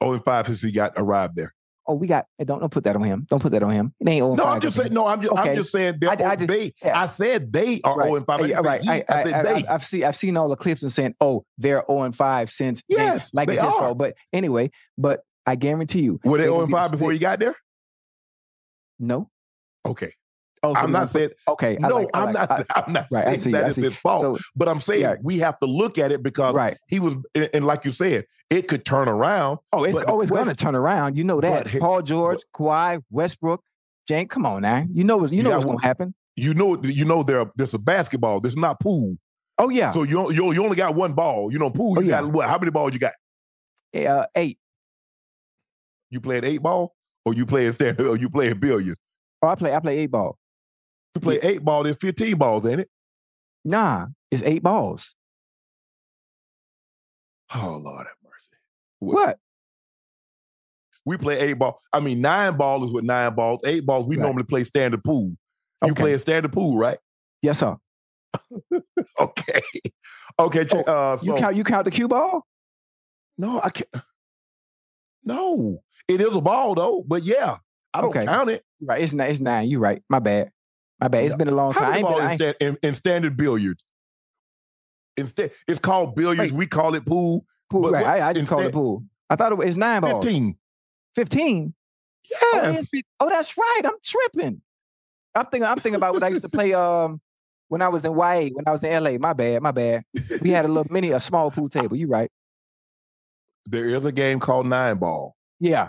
Oh, and five since he got arrived there. Oh, we got don't don't put that on him. Don't put that on him. It ain't 0 and No, 5. I'm just saying. No, I'm just. Okay. I'm just saying. They're, I- I just- they. yeah. I said they are Right. 0 and five. I, right. he. I, I said I, they. I, have seen I've seen all the clips and saying, oh, they're 0 and 5 since they- Yes, like they it's his fault. But anyway, but I guarantee you. Were they they 0 will and be five before you got there? No. Okay. Oh, so I'm not saying. Okay. No, like- I'm like- not. I, I'm not right, saying see, that I it's see. his fault. So but I'm saying Yeah. we have to look at it because right. he was, and, and like you said, it could turn around. Oh, it's But always going to turn around. You know that. But Paul George, Kawhi, Westbrook, Jane. Come on now. You know. You know got what's going to happen. You know, you know, there. There's a basketball. There's not pool. Oh yeah. So you, you you only got one ball. You know, pool. Oh, You yeah. got what? How many balls you got? uh, eight. You playing eight ball, or you playing standard, or you playing billion? Oh, I play. I play eight ball. You play eight ball. There's 15 balls, ain't it? Nah, it's eight balls. Oh Lord have mercy. What? We play eight ball. I mean, nine ball is with nine balls. Eight balls, we Right. normally play standard pool. You Okay. play a standard pool, right? Yes, sir. Okay. Okay. check, uh, so, You count. You count the cue ball. no, I can't. No, it is a ball though, but yeah, I don't Okay. count it. Right. It's nine. It's nine. You right. My bad. My bad. It's been a long time. Ball in, in, in standard billiards? Instead, it's called billiards. We call it pool. pool. but Right. I, I just call it pool. I thought it was nine balls. Fifteen. Fifteen. Oh, Yes. is fif- oh, that's right. I'm tripping. I'm thinking. I'm thinking about what I used to play. Um, when I was in YA, when I was in LA. My bad. My bad. We had a little mini, a small pool table. You right. there is a game called nine ball. Yeah.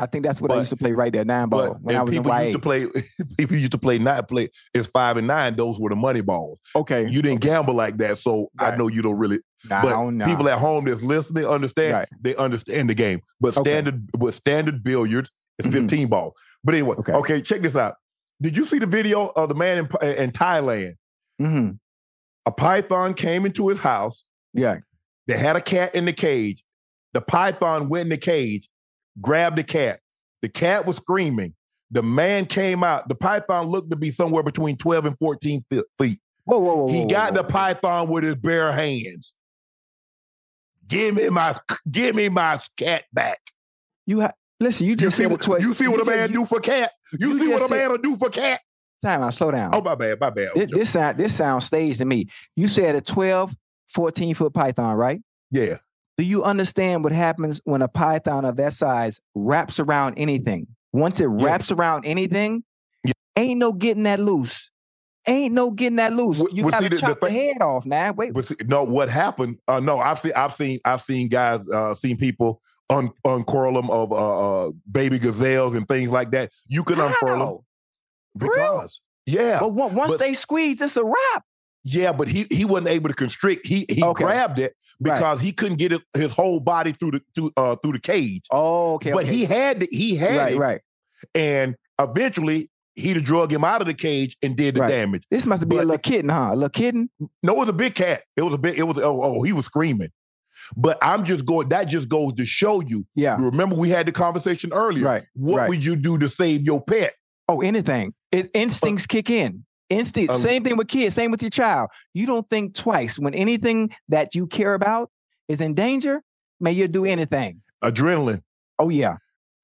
I think that's what I used to play right there, nine ball. But when I was in people YA. used to play. People used to play nine. Play it's five and nine. Those were the money balls. okay. You didn't gamble like that, so I know you don't really. nah, But don't people at home that's listening understand. Right. They understand the game. But Okay. standard, but standard billiards is Mhm. fifteen ball. But anyway, Okay. okay. Check this out. Did you see the video of the man in, in Thailand? hmm A python came into his house. Yeah. They had a cat in the cage. The python went in the cage, grabbed the cat. The cat was screaming. The man came out. The python looked to be somewhere between 12 and 14 feet. Whoa, whoa, whoa. He whoa, got whoa, the python with his bare hands. Give me my give me my cat back. You ha- listen. You You see what you see what a just- man do for cat? You, you see what just a man will do for cat? Time out. Slow down. Oh my bad, my bad. this, this sound this sounds staged to me. You said a 12, 14 foot python, right? yeah. Do you understand what happens when a python of that size wraps around anything? Once it Yeah. wraps around anything, Yeah. ain't no getting that loose. Ain't no getting that loose. You well, gotta see, the- the chop the, thing- head off, man. Wait, But see, no, what happened? Uh, no, I've seen, I've seen, I've seen guys, uh, seen people un- uncurl them of uh, uh, baby gazelles and things like that. You can unfurl them? For real? because, yeah, But once but- they squeeze, it's a wrap. Yeah, but he he wasn't able to constrict. He he Okay. grabbed it Right. because he couldn't get it, his whole body through the through uh through the cage. Oh, okay. but okay. he had the, he had right, it, right. and eventually he'd have drug him out of the cage and did the Right. damage. This must be a But- little kitten, huh? A little kitten. No, it was a big cat. It was a big. It was oh oh he was screaming. But I'm just going. That just goes to show you. Yeah. Remember we had the conversation earlier. Right. What right. would you do to save your pet? Oh, anything. It, instincts kick in. Instinct. Um, same thing with kids. Same with your child. You don't think twice when anything that you care about is in danger. May you do anything. Adrenaline. Oh yeah.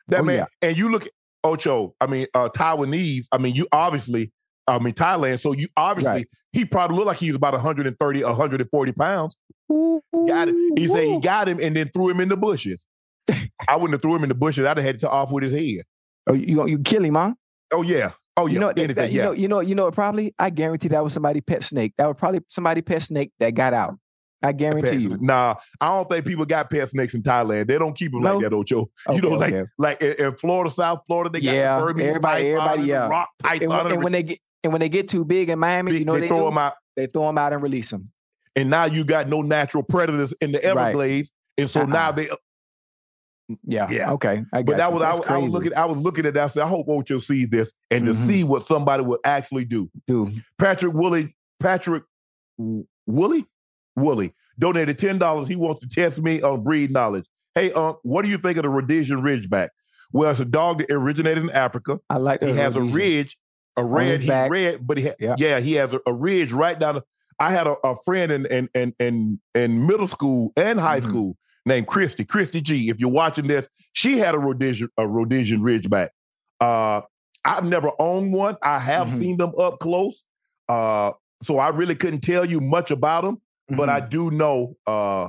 That Oh, man. yeah. And you look Ocho. I mean, uh, Taiwanese. I mean, you obviously. I mean, Thailand. So you obviously Right. he probably looked like he was about 130, 140 pounds. Got it. He said he got him and then threw him in the bushes. I wouldn't have threw him in the bushes. I'd have had to off with his head. Oh, you you kill him, huh? Oh yeah. Oh yeah. You know, Anything. that- you know, you know, you know. Probably, I guarantee that was somebody pet snake. That was probably somebody pet snake that got out. I guarantee Pet you. Nah, I don't think people got pet snakes in Thailand. They don't keep them No? like that, Ocho. you know, like okay. like in, in Florida, South Florida, they got the Burmese everybody- python everybody, yeah. rock python. And, when- and and when they get and when they get too big in Miami, they, you know they they, throw do? them out, They throw them out and release them. and now you got no natural predators in the Right. Everglades, and so uh-uh. now Uh-uh. they. Yeah. Yeah. Okay. I But that you. was I, I was looking. I was looking at that. I said, I hope Ocho sees this and to Mhm. see what somebody would actually do. Dude. Patrick Woolley, Patrick Woolley, Woolley donated ten dollars. He wants to test me on breed knowledge. Hey, um, what do you think of the Rhodesian Ridgeback? Well, it's a dog that originated in Africa. I like He has a ridge, a red. He back. red, but he ha- Yeah. yeah, he has a, a ridge right down. The, I had a, a friend in in, in in in middle school and high Mhm. school named Christy. Christy G. If you're watching this, she had a Rhodesian a Rhodesian Ridgeback. Uh, I've never owned one. I have Mhm. seen them up close. Uh, so I really couldn't tell you much about them, but I Mhm. do know uh,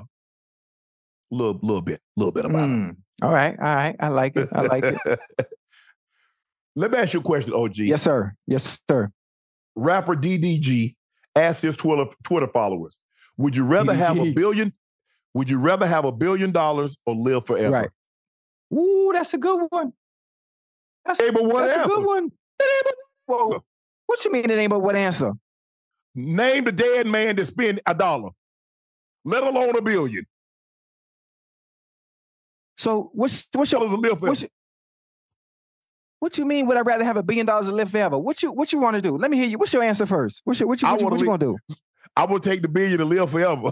little little bit, little bit about them. Mm. All right. All right. I like it. I like it. Let me ask you a question, OG. yes, sir. Yes, sir. rapper DDG asked his Twitter Twitter followers, "Would you rather have a DDG. billion? Would you rather have a billion dollars or live forever?" Right. Ooh, that's a good one. That's, Hey, but what that's a answer? good one. Whoa. What you mean it ain't but what answer? Name the dead man that spent a dollar, let alone a billion. So what's what's your Dollars to live forever. what's your, what you mean would I rather have a billion dollars and live forever? What you what you want to do? Let me hear you. What's your answer first? What's your what you what you, wanna what you gonna do? I would take the billion to live forever. I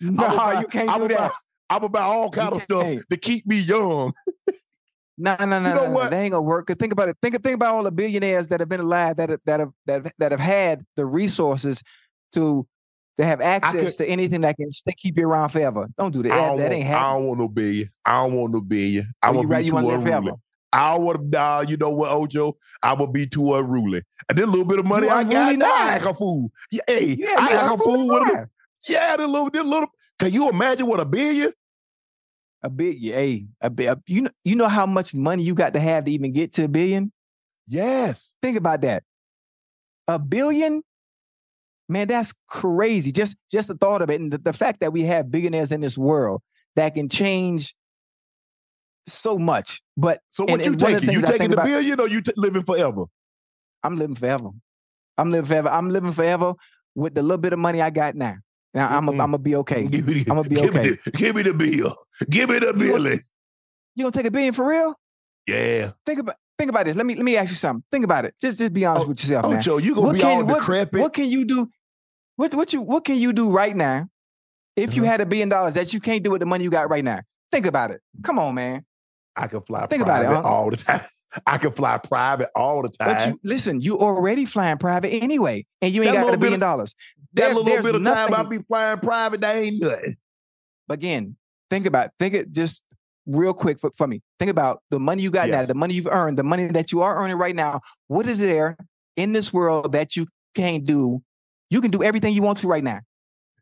No, buy- you can't I do that. buy- I'm about all kind of stuff can't. to keep me young. No, no, no, You know no, no, what? Ain't gonna work. 'Cause think about it. Think, think about all the billionaires that have been alive that have, that have that have, that have had the resources to to have access to anything that can stay, keep you around forever. Don't do that. I That, want, ain't I happening. don't want no billion. I don't want no billion. I want to be you too wanna live unruly. I to. Nah, uh, you know what, Ojo, I would be too unruly. And then a little bit of money You I got, now, I act a fool. Yeah, hey, Yeah, I act a fool with them. Yeah, this little, this little. Can you imagine what a billion? A big, hey, a big. You know, you know how much money you got to have to even get to a billion. Yes. Think about that. A billion, man, that's crazy. Just just the thought of it, and the, the fact that we have billionaires in this world that can change so much. But So and- what you and one the taking? You taking the about- billion or you t- living forever? I'm living forever. I'm living forever. I'm living forever with the little bit of money I got now. Now I'm Mm-mm. I'm gonna be okay. Give me the, I'ma be give okay. Me the, give me the bill. Give me the billion. You gonna take a billion for real? Yeah. Think about think about this. Let me let me ask you something. Think about it. Just just be honest Oh, with yourself, man. Joe, you gonna What be can- all what- decrepit. What can you do? What what you what can you do right now if you Uh-huh. had a billion dollars that you can't do with the money you got right now? Think about it. Come on, man. I can fly Think about it, huh? all the time. I can fly private all the time. But you listen, you already flying private anyway, and you ain't That got a billion bit dollars. that There- little bit of time I nothing- be flying private, that ain't nothing. again, think about think it just real quick for, for me. Think about the money you got now, the money you've earned, the money that you are earning right now. What is there in this world that you can't do? You can do everything you want to right now.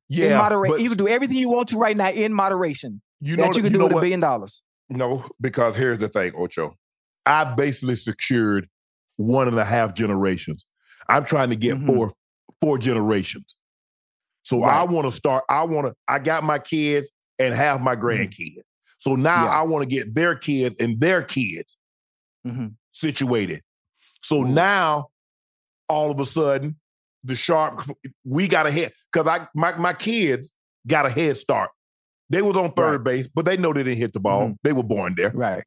in Yeah, moderation. You can do everything you want to right now in moderation. you know, that you can you do with a billion dollars. No, because here's the thing, Ocho. I basically secured one and a half generations. I'm trying to get Mhm. four four generations. So I want to start. I want to. I got my kids and have my grandkids. So now Mm-hmm. Yeah. I want to get their kids and their kids Mhm. situated. So Ooh. now, all of a sudden, the sharp we got a head because I my my kids got a head start. They was on third base, but they know they didn't hit the ball. Mhm. They were born there. Right.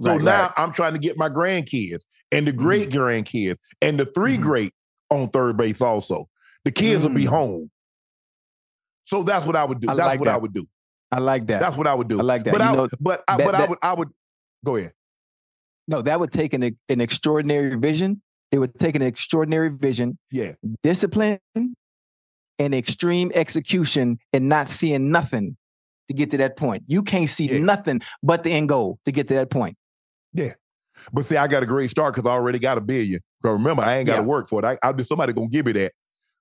So Right, now right. I'm trying to get my grandkids and the great grandkids and the 3 Mhm. great on third base also. The kids will be Mm. home. So that's what I would do. I that's like what I would do. I like that. That's what I would do. I like that. But You I know, but I, that- but I that- would I would go ahead. no, that would take an, an extraordinary vision. It would take an extraordinary vision, Yeah. discipline, and extreme execution, and not seeing nothing to get to that point. You can't see Yeah. nothing but the end goal to get to that point. Yeah. But see, I got a great start because I already got a billion. But remember, I ain't got to Yeah. work for it. I, I somebody gonna give me that.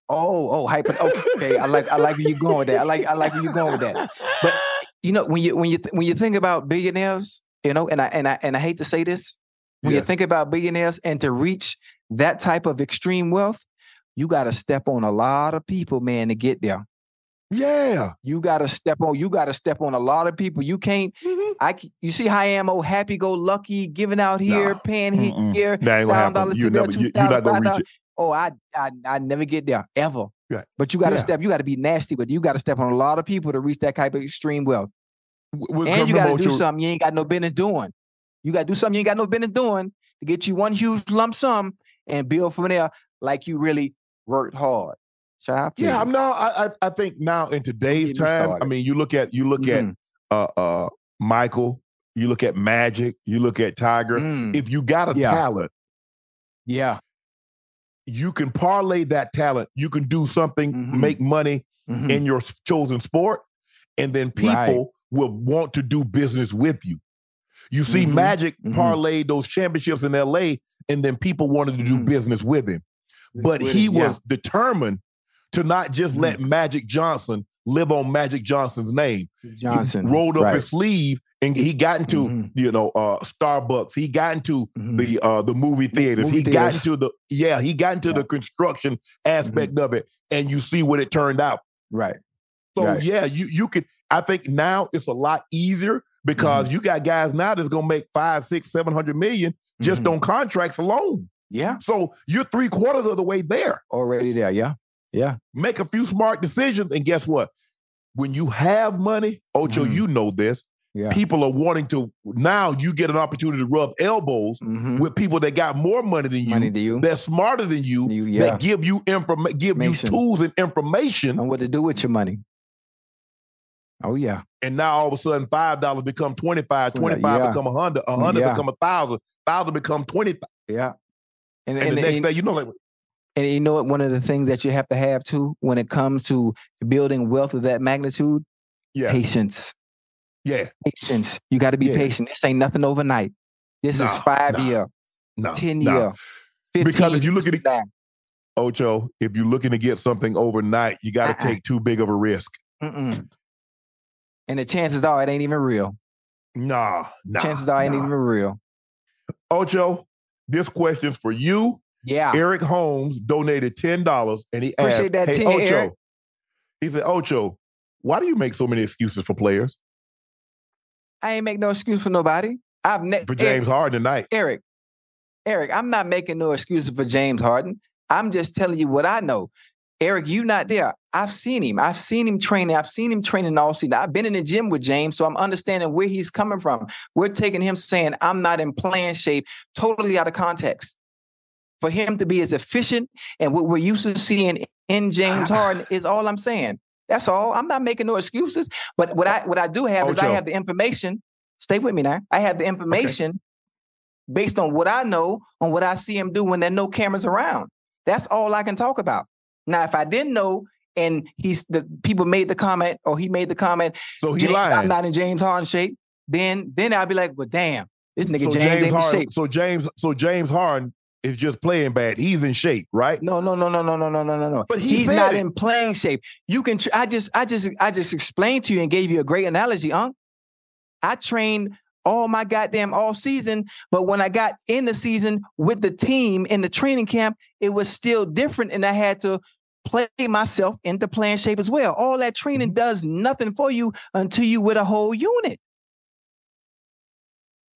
Oh, oh, hyper. Oh, okay, I like, I like where you're going with that. I like, I like where you're going with that. But you know, when you when you th- when you think about billionaires, you know, and I and I and I hate to say this, when you think about billionaires and to reach that type of extreme wealth, you got to step on a lot of people, man, to get there. Yeah. You got to step on. You got to step on a lot of people. You can't. Mm-hmm. I. You see how I am? Oh, happy go lucky, giving out here, Nah. paying Mm-mm. here. That ain't gonna thousand dollars You never. You, you're not gonna reach it. Oh, I, I, I never get there ever. Right. But you got to Yeah. step. You got to be nasty, but you got to step on a lot of people to reach that type of extreme wealth. And you got to remember, do something you ain't got no business doing. You got to do something you ain't got no business doing to get you one huge lump sum and build from there like you really worked hard. Child, Yeah, I'm now. I, I think now in today's time. I mean, you look at you look Mhm. at uh uh Michael. You look at Magic. You look at Tiger. Mm. If you got a Yeah. talent, Yeah. you can parlay that talent. You can do something, Mhm. make money Mhm. in your chosen sport, and then people Right. will want to do business with you. You see, Mhm. Magic Mhm. parlayed those championships in LA, and then people wanted to do Mhm. business with him. But he him, yeah. was determined to not just Mhm. let Magic Johnson live on Magic Johnson's name. Johnson He rolled up right. his sleeve and he got into, Mhm. you know, uh Starbucks. He got into Mhm. the uh the movie theaters. movie he got into the yeah, he got into Yeah. Mm-hmm. the construction aspect of it, and you see what it turned out. right. So Right. yeah, you you could. I think now it's a lot easier because Mm-hmm. you got guys now that's gonna make five, six, seven hundred million just Mhm. on contracts alone. Yeah. So you're three quarters of the way there. Already there. Yeah. Yeah. Make a few smart decisions, and guess what? When you have money, Ocho, Mhm. you know this. Yeah. People are wanting to now. You get an opportunity to rub elbows Mhm. with people that got more money than you, Money to you. that's smarter than you, You- yeah. that give you informa- give you tools and information on what to do with your money. Oh yeah. And now all of a sudden five dollars become 25, 25 yeah. become a hundred, a hundred Yeah. become a thousand, thousand become twenty. Yeah. And, And, and, the next and- day, you know, like And you know what? One of the things that you have to have too when it comes to building wealth of that magnitude, yeah, patience. yeah, Patience. You got to be Yeah. patient. This ain't nothing overnight. This is five nah, year, no, 10 no. year, 15 Because if you look at it-. Ocho, if you're looking to get something overnight, you got to Uh-uh. take too big of a risk. Mm-mm. And the chances are it ain't even real. Nah, nah. chances are it ain't even real. Ocho, this question's for you. Yeah. Eric Holmes donated ten dollars, and he Appreciate asked, that "Hey 10, Ocho," Eric. he said, "Ocho, why do you make so many excuses for players I ain't make no excuse for nobody. I've ne- for James Harden tonight?" Eric, Eric, I'm not making no excuses for James Harden. I'm just telling you what I know. Eric, you not there. I've seen him. I've seen him training. I've seen him training all season. I've been in the gym with James, so I'm understanding where he's coming from. We're taking him saying, I'm not in playing shape, totally out of context. For him to be as efficient and what we're used to seeing in James ah. Harden is all I'm saying. That's all. I'm not making no excuses. But what I what I do have oh, is I have the information. Stay with me now. I have the information based on what I know, on what I see him do when there are no cameras around. That's all I can talk about. Now, if I didn't know, and he's the people made the comment, or he made the comment, So he James, I'm not in James Harden shape, then then I'll be like, well, damn, this nigga so James, James Harden. shape. So James. So James Harden is just playing bad. He's in shape, right? No, no, no, no, no, no, no, no, no, no. But he he's not it. in playing shape. You can. Tr- I just, I just, I just explained to you and gave you a great analogy, Unc. I trained all my goddamn all season, but when I got in the season with the team in the training camp, it was still different, and I had to play myself into playing shape as well. All that training Mm-hmm. does nothing for you until you with a whole unit.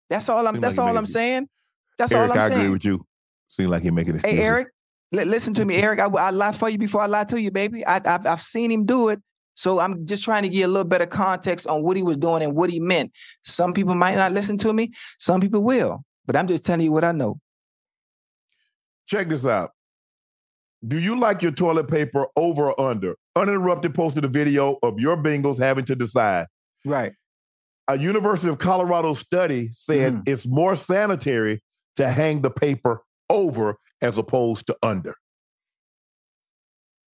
That's all I'm. Seem that's like all I'm saying. That's Eric, all I'm I saying. agree with you. Seems like he making excuses. Hey, Eric, li- listen to me, Eric. I, I lie for you before I lie to you, baby. I, I've, I've seen him do it. So I'm just trying to get a little better context on what he was doing and what he meant. Some people might not listen to me. Some people will. But I'm just telling you what I know. Check this out. Do you like your toilet paper over or under? Uninterrupted posted a video of your Bengals having to decide. Right. A University of Colorado study said Mhm. it's more sanitary to hang the paper over as opposed to under.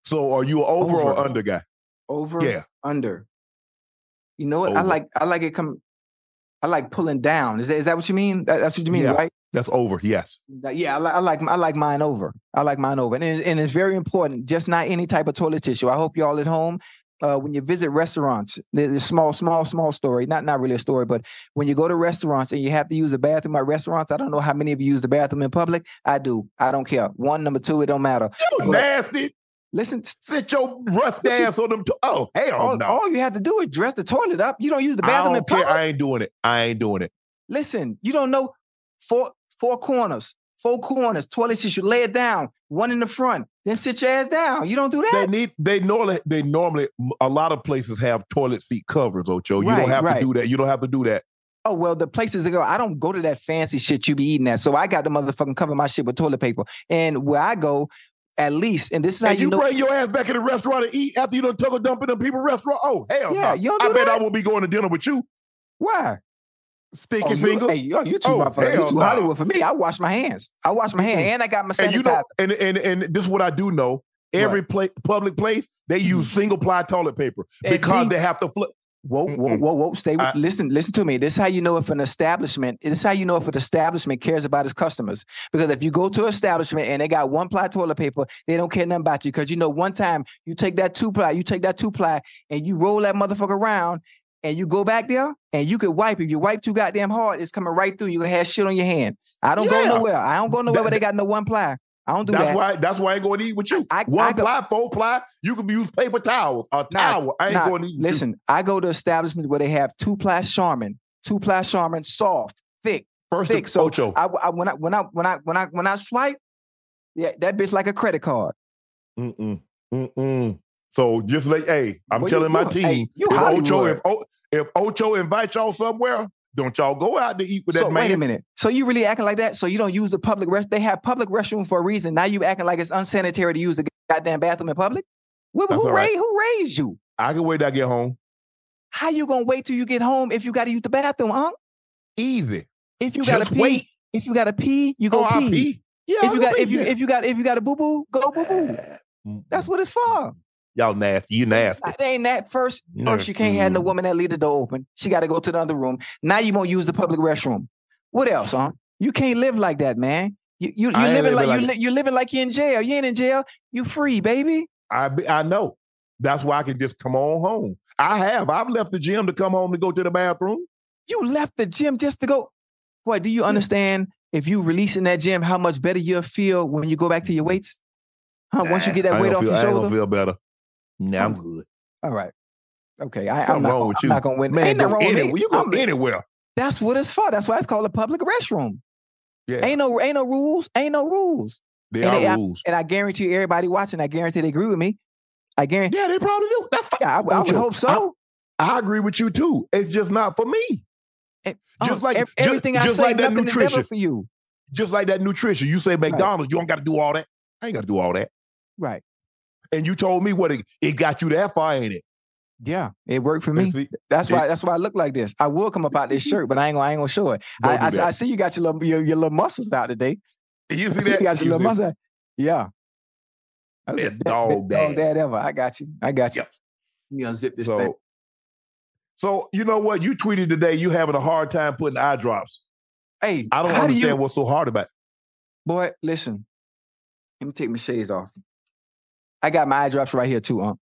So are you an over, or under guy? Over, Yeah. under. You know what? I like I like it come I like pulling down. Is that, is that what you mean? That- that's what you mean, Yeah. right? That's over, yes. Yeah, I, I like I like mine over. I like mine over, and it's, and it's very important. Just not any type of toilet tissue. I hope y'all at home, uh, when you visit restaurants, there's a small, small, small story. Not not really a story, but when you go to restaurants and you have to use the bathroom at restaurants, I don't know how many of you use the bathroom in public. I do. I don't care. One, number two, it don't matter. You But nasty. Listen, Sit your rust What you- ass on them. To- oh, hell all, no. all you have to do is dress the toilet up. You don't use the I bathroom in don't care. public. I ain't doing it. I ain't doing it. Listen, you don't know four four corners, four corners, toilet tissue. Lay it down, one in the front, then sit your ass down. You don't do that. They need. They normally. They normally. A lot of places have toilet seat covers. Ocho. You Right, don't have right. to do that. You don't have to do that. Oh well, the places that go, I don't go to that fancy shit you be eating at. So I got the motherfucking cover my shit with toilet paper. And where I go, at least, and this is how And you, you, know. bring your ass back in the restaurant and eat after you done took a dump in the people restaurant. Oh hell Yeah, no! you don't I do bet? I won't be going to dinner with you. Why? Stinky Oh, you, fingers. hey, yo, you too, Oh, motherfucker. You too no. Hollywood for me. I wash my hands. I wash my hands, and I got my and you know, and and and this is what I do know. Every pla- public place they use single ply toilet paper Mm-hmm. Because see- they have to flip. Whoa, whoa, whoa, whoa! Stay. With, I- listen, listen to me. This is how you know if an establishment. This is how you know if an establishment cares about its customers. Because if you go to an establishment and they got one ply toilet paper, they don't care nothing about you. Because you know, one time you take that two ply, you take that two ply, and you roll that motherfucker around, and you go back there, and you could wipe. If you wipe too goddamn hard, it's coming right through. You gonna have shit on your hand. I don't Yeah. go nowhere. I don't go nowhere where they got no one ply. I don't do That's that. why. That's why I ain't going to eat with you. I- One I go- ply, four ply. You can use paper towels, a towel. I ain't Nah, going to eat. with you. Listen, I go to establishments where they have two ply Charmin, two ply Charmin, soft, thick. First, thick. So Ocho. I, I when I when I when I when I when I swipe, yeah, that bitch like a credit card. Mm-mm. Mm-mm. So just like, hey, I'm Well, telling my team, hey, you if Ocho, if, o, if Ocho invites y'all somewhere, don't y'all go out to eat with So that man. wait a minute. So you really acting like that? So you don't use the public rest? They have public restroom for a reason. Now you acting like it's unsanitary to use the goddamn bathroom in public? Who, right. raised who raised you? I can wait till I get home. How you gonna wait till you get home if you got to use the bathroom, huh? Easy. If you got to pee, wait. if you got to pee, you go Oh, I pee. pee. Yeah, If you got if you yeah. if you got if you got a boo boo, go boo boo. Uh, mm, That's mm, what it's mm, for. Y'all nasty. You nasty. It ain't that first. No. First, you can't have no Mm. woman that leave the door open. She got to go to the other room. Now you won't use the public restroom. What else, huh? You can't live like that, man. You you you I living like, living you li- you living like you in jail. You ain't in jail. You free, baby. I be, I know. That's why I can just come on home. I have. I've left the gym to come home to go to the bathroom. You left the gym just to go. Boy, do you understand? If you release in that gym, how much better you'll feel when you go back to your weights? Huh? Once you get that ain't weight off feel, your I ain't gonna shoulder. feel better. Nah, I'm good. All right. Okay. I, I'm Something not, wrong with I'm you. not gonna win. Man, ain't go nothing wrong with anywhere. me. You go I'm- anywhere. That's what it's for. That's why it's called a public restroom. Yeah. Ain't no ain't no rules. Ain't no rules. There and are they- I- rules. And I guarantee everybody watching, I guarantee they agree with me. I guarantee. Yeah, they probably do. That's fine. Yeah, I, I would hope so. I, I agree with you too. It's just not for me. And, just uh, like- ev- just- everything I just say, like that nothing is ever nutrition. for you. Just like that nutrition. You say McDonald's, you don't got to do all that. I ain't got to do all that. Right. And you told me what it, it got you that far, ain't it? Yeah, it worked for me. see, That's it- why. That's why I look like this. I will come up out this shirt, but I ain't gonna. I ain't gonna show it. I, I. I see you got your little your, your little muscles out today. you see see that? you got your You little muscles. Yeah. Dog dog dad. dad ever. I got you. I got you. Yep. Let me unzip this thing. So, so you know what? You tweeted today you having a hard time putting eye drops. Hey, I don't how do understand you, what's so hard about it. boy? Listen, let me take my shades off. I got my eye drops right here too, huh?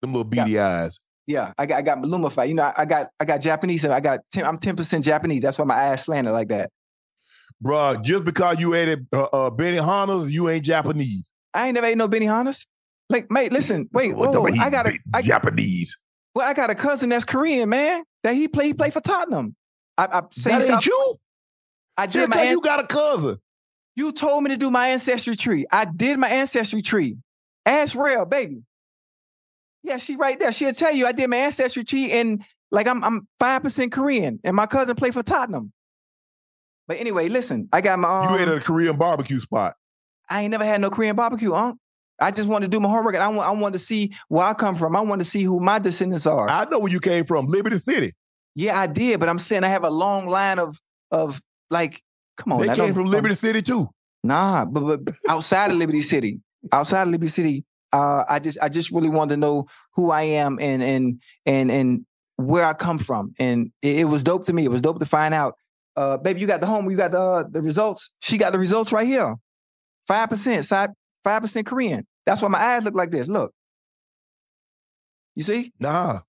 Them little beady eyes. Yeah, I got I got Lumify. You know, I, I got I got Japanese. I got 10, I'm ten percent Japanese. That's why my eyes slanted like that. Bruh, just because you ate uh, uh, Benihana's, you ain't Japanese. I ain't never ate no Benny Benihana's. Like, mate, listen, wait, whoa, the- I got a, Japanese. well, I got a cousin that's Korean, man. That he play, he play for Tottenham. I, I say That ain't you. I did Just my. an- you got a cousin. you told me to do my ancestry tree. I did my ancestry tree. Ask real, baby. Yeah, she right there. She'll tell you I did my ancestry tree, and like I'm I'm five percent Korean, and my cousin played for Tottenham. But anyway, listen, I got my. Um, you ate at a Korean barbecue spot. I ain't never had no Korean barbecue, huh? I just wanted to do my homework, and I want I wanted to see where I come from. I want to see who my descendants are. I know where you came from, Liberty City. yeah, I did, but I'm saying I have a long line of of like, come on, they now, came from Liberty City too. Nah, but, but outside of Liberty City, outside of Liberty City, uh, I just I just really wanted to know who I am and and and and where I come from, and it, it was dope to me. It was dope to find out. Uh, baby, you got the home, you got the uh, the results. She got the results right here. Five percent, side five percent Korean. That's why my eyes look like this. Look, you see. Nah.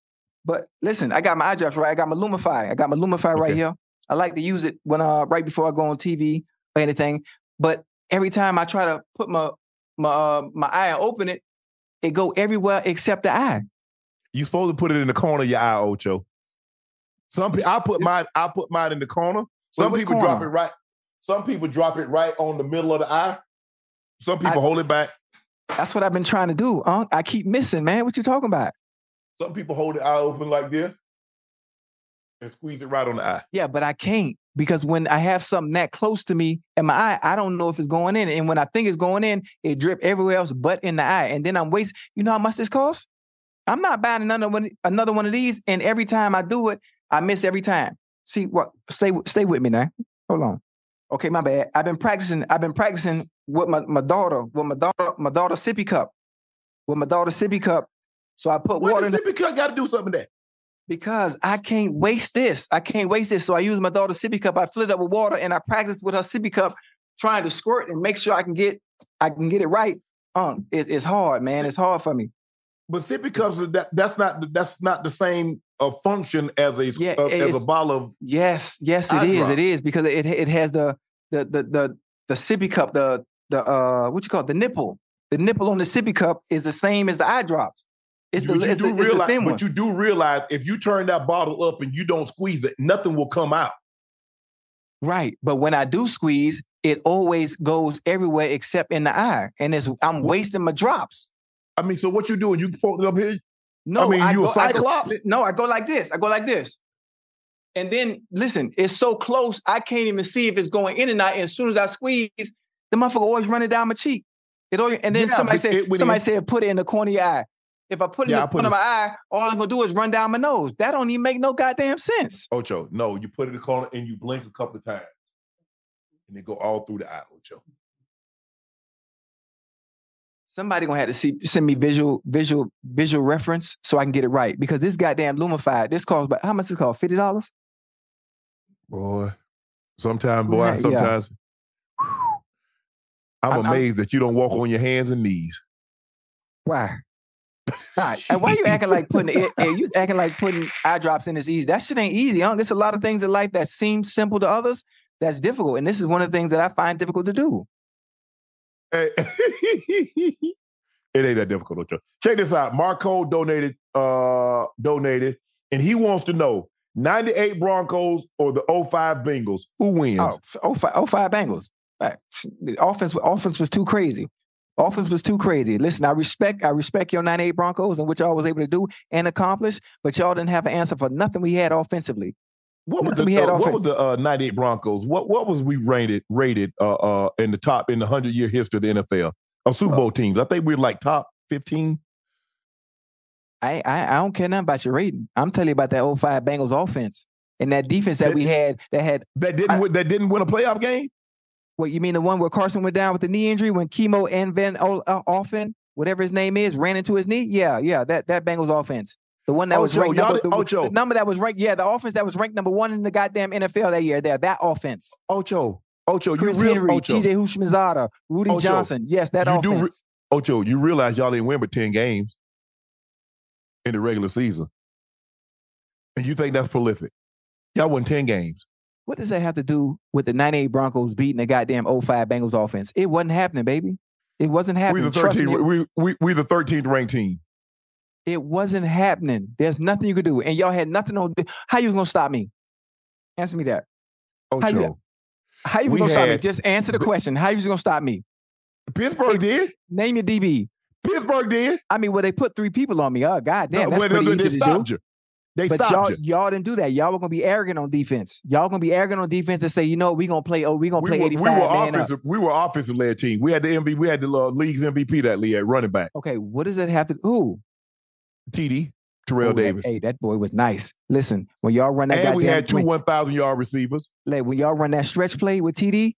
But listen, I got my eye drops right. I got my Lumify. I got my Lumify right here. I like to use it when uh right before I go on TV or anything. But every time I try to put my my uh, my eye and open it, it go everywhere except the eye. You supposed to put it in the corner of your eye, Ocho. Some people, I put mine, I put mine in the corner. Some which people drop it right. Some people drop it right on the middle of the eye. Some people I- hold it back. That's what I've been trying to do. Huh? I keep missing, man. What you talking about? Some people hold the eye open like this and squeeze it right on the eye. Yeah, but I can't because when I have something that close to me in my eye, I don't know if it's going in. And when I think it's going in, it drip everywhere else but in the eye. And then I'm wasting. You know how much this costs? I'm not buying another one, another one of these. And every time I do it, I miss every time. See what? Stay stay with me now. Hold on. Okay, my bad. I've been practicing. I've been practicing with my, my daughter, with my daughter, my daughter sippy cup, with my daughter sippy cup. So I put What water does sippy cup got to do something that? Because I can't waste this. I can't waste this. So I use my daughter's sippy cup. I fill it up with water and I practice with her sippy cup, trying to squirt and make sure I can get I can get it right. Um, it, it's hard, man. It's hard for me. But sippy cups, that, that's not that's not the same uh, function as a Yeah, uh, as a bottle of. Yes, yes, it is. it is because it it has the the the the the sippy cup, the the uh what you call it, the nipple. The nipple on the sippy cup is the same as the eye drops. It's the But you it's, do the, it's the realize, one. but you do realize if you turn that bottle up and you don't squeeze it, nothing will come out. Right. But when I do squeeze, it always goes everywhere except in the eye. And it's I'm wasting my drops. I mean, so what you doing? You fold it up here? No, mean, you a go- cyclops? go- no, I go like this. I go like this. And then listen, it's so close, I can't even see if it's going in and out. And as soon as I squeeze, the motherfucker always running down my cheek. It always, and then Yeah, somebody said, somebody said, put it in the corner of your eye. If I put it Yeah, in the corner of my eye, all I'm gonna do is run down my nose. That don't even make no goddamn sense. Ocho, no, you put it in the corner and you blink a couple of times. And they go all through the eye, Ocho. Somebody gonna have to see send me visual, visual, visual reference so I can get it right. Because this goddamn Lumified, this costs about how much is it called? Fifty dollars? Boy. Sometimes, boy, Yeah, yeah. sometimes. I'm, I'm- I'm- amazed that you don't walk on your hands and knees. Why? Right. And why you acting like putting it, you acting like putting eye drops in is easy? That shit ain't easy. Huh? There's a lot of things in life that seem simple to others that's difficult. And this is one of the things that I find difficult to do. Hey, it ain't that difficult. Check this out. Marco donated, uh, donated, and he wants to know 98 Broncos or the 05 Bengals. Who wins? Oh, f- oh, five, oh, five Bengals. Right. The offense, offense was too crazy. Offense was too crazy. Listen, I respect, I respect your 98 Broncos and what y'all was able to do and accomplish, but y'all didn't have an answer for nothing we had offensively. What was Nothing the we had uh, what was the uh, 98 Broncos? What what was we rated rated uh uh in the top in the 100 year history of the NFL? Of Super Bowl teams. I think we were like top 15. I, I I don't care nothing about your rating. I'm telling you about that 05 Bengals offense and that defense that we had that had That didn't I- win, that didn't win a playoff game? What you mean the one where Carson went down with the knee injury when Kimo and Van O- uh, Offen, whatever his name is, ran into his knee? Yeah, yeah, that that Bengals offense. The one that was Ocho, ranked number, did- the, Ocho. the number that was ranked, yeah, the offense that was ranked number one in the goddamn NFL that year. There, that offense. Ocho. Ocho, you real Henry, Ocho. TJ Houshmandzadeh, Rudi Ocho, Johnson. Yes, that you do re- offense. Ocho, you realize y'all didn't win but 10 games in the regular season. And you think that's prolific. Y'all won 10 games. What does that have to do with the 98 Broncos beating the goddamn 05 Bengals offense? It wasn't happening, baby. It wasn't happening. We the Trust 13th, me, we, we, we the 13th ranked team. It wasn't happening. There's nothing you could do. And y'all had nothing on how you was gonna stop me? Answer me that. Oh, how you- How you was gonna stop me? Just answer the the- question. How you was gonna stop me? Pittsburgh did. Name your DB. Pittsburgh did. I mean, well, they put three people on me. Oh, god damn, No, that's well, pretty they, easy they to do. you. They But y'all, stopped you. y'all didn't do that. Y'all were gonna be arrogant on defense. Y'all gonna be arrogant on defense and say, you know, we gonna play. Oh, we gonna We play were, 85 we were man up. offensive. We were offensive led team. We had the MVP. We had the uh, league's MVP that league at running back. Okay, what does that have to? Who? TD Terrell Ooh, that- Davis, hey, that boy was nice. Listen, when y'all run that, and we had two one thousand yard receivers. like when y'all run that stretch play with TD,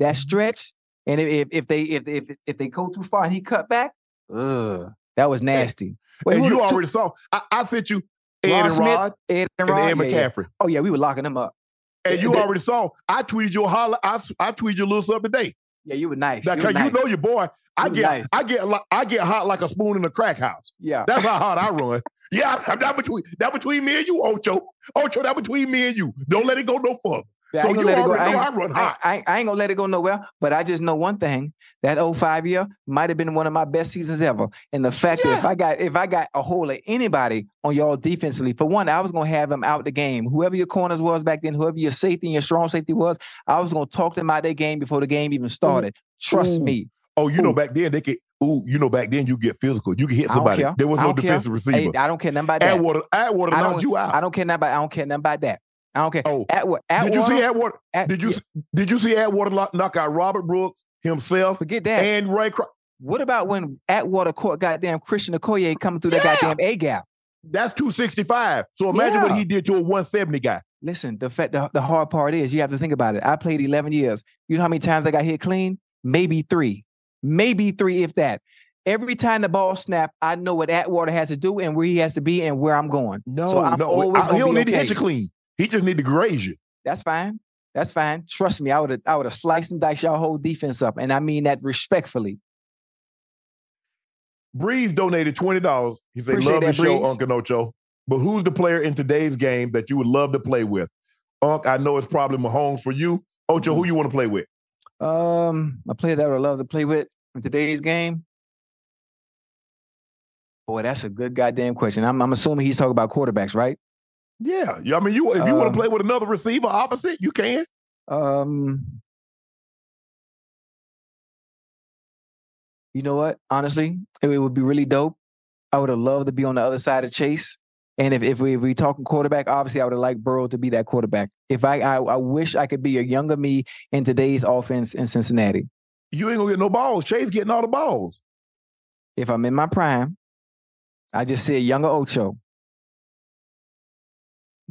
Mm-hmm. that stretch, and if if, they if if if they go too far and he cut back, ugh, that was nasty. Wait, and you the two- already saw. I, I sent you Ed Ron and Smith, Rod Ed and and Rod, Ed yeah, yeah. McCaffrey. Oh yeah, we were locking them up. And you already saw. I tweeted you a holla. I, I tweeted you a little something today. Yeah, you were nice. Now, you, cause you know your boy. I You get, nice. I get, I get hot like a spoon in a crack house. yeah. That's how hot I run. Yeah, that between that between me and you, Ocho. Ocho, that between me and you. Don't let it go no further. Yeah, I so ain't gonna let it go. I I ain't- I. I, I ain't gonna let it go nowhere. But I just know one thing: that 05 year might have been one of my best seasons ever. And the fact that if I got if I got a hold of anybody on y'all defensively, for one, I was gonna have them out the game. Whoever your corners was back then, whoever your safety and your strong safety was, I was gonna talk them out their game before the game even started. Trust Ooh. me. Oh, you know, back then they could. Ooh, you know, back then you get physical. You can hit somebody. There was no don't care. defensive receiver. Hey, I don't care nothing about that. Atwater, Atwater I knocked don't- you out. I don't care nothing about. I don't care nothing about that. I don't care. Oh, Atwater, did you see Atwater? At- Did you yeah, did you see Atwater knock, knock out Robert Brooks himself forget that? and Ray? Cro- what about when Atwater caught goddamn Christian Okoye coming through that goddamn A gap? That's two sixty five. So imagine what he did to a one seventy guy. Listen, the fact the, the hard part is you have to think about it. I played 11 years. You know how many times I got hit clean? Maybe three. Maybe three, if that. Every time the ball snap, I know what Atwater has to do and where he has to be and where I'm going. No, So I'm no, always I- he don't need to hit you clean. He just need to graze you. That's fine. That's fine. Trust me, I would have I would have sliced and diced y'all whole defense up. And I mean that respectfully. Breeze donated twenty dollars. He said, Appreciate "Love the show. Uncle Nocho. But who's the player in today's game that you would love to play with? Unc, I know it's probably Mahomes for you. Ocho, Mm-hmm. who you want to play with? Um, a player that I would love to play with in today's game. Boy, that's a good goddamn question. I'm, I'm assuming he's talking about quarterbacks, right? Yeah, yeah. I mean, you if you want Um, to play with another receiver opposite, you can. Um, you know what? Honestly, it, it would be really dope. I would have loved to be on the other side of Chase. And if, if we if we talking quarterback, obviously I would have liked Burrow to be that quarterback. If I, I I wish I could be a younger me in today's offense in Cincinnati. You ain't gonna get no balls. Chase getting all the balls. If I'm in my prime, I just see a younger Ocho.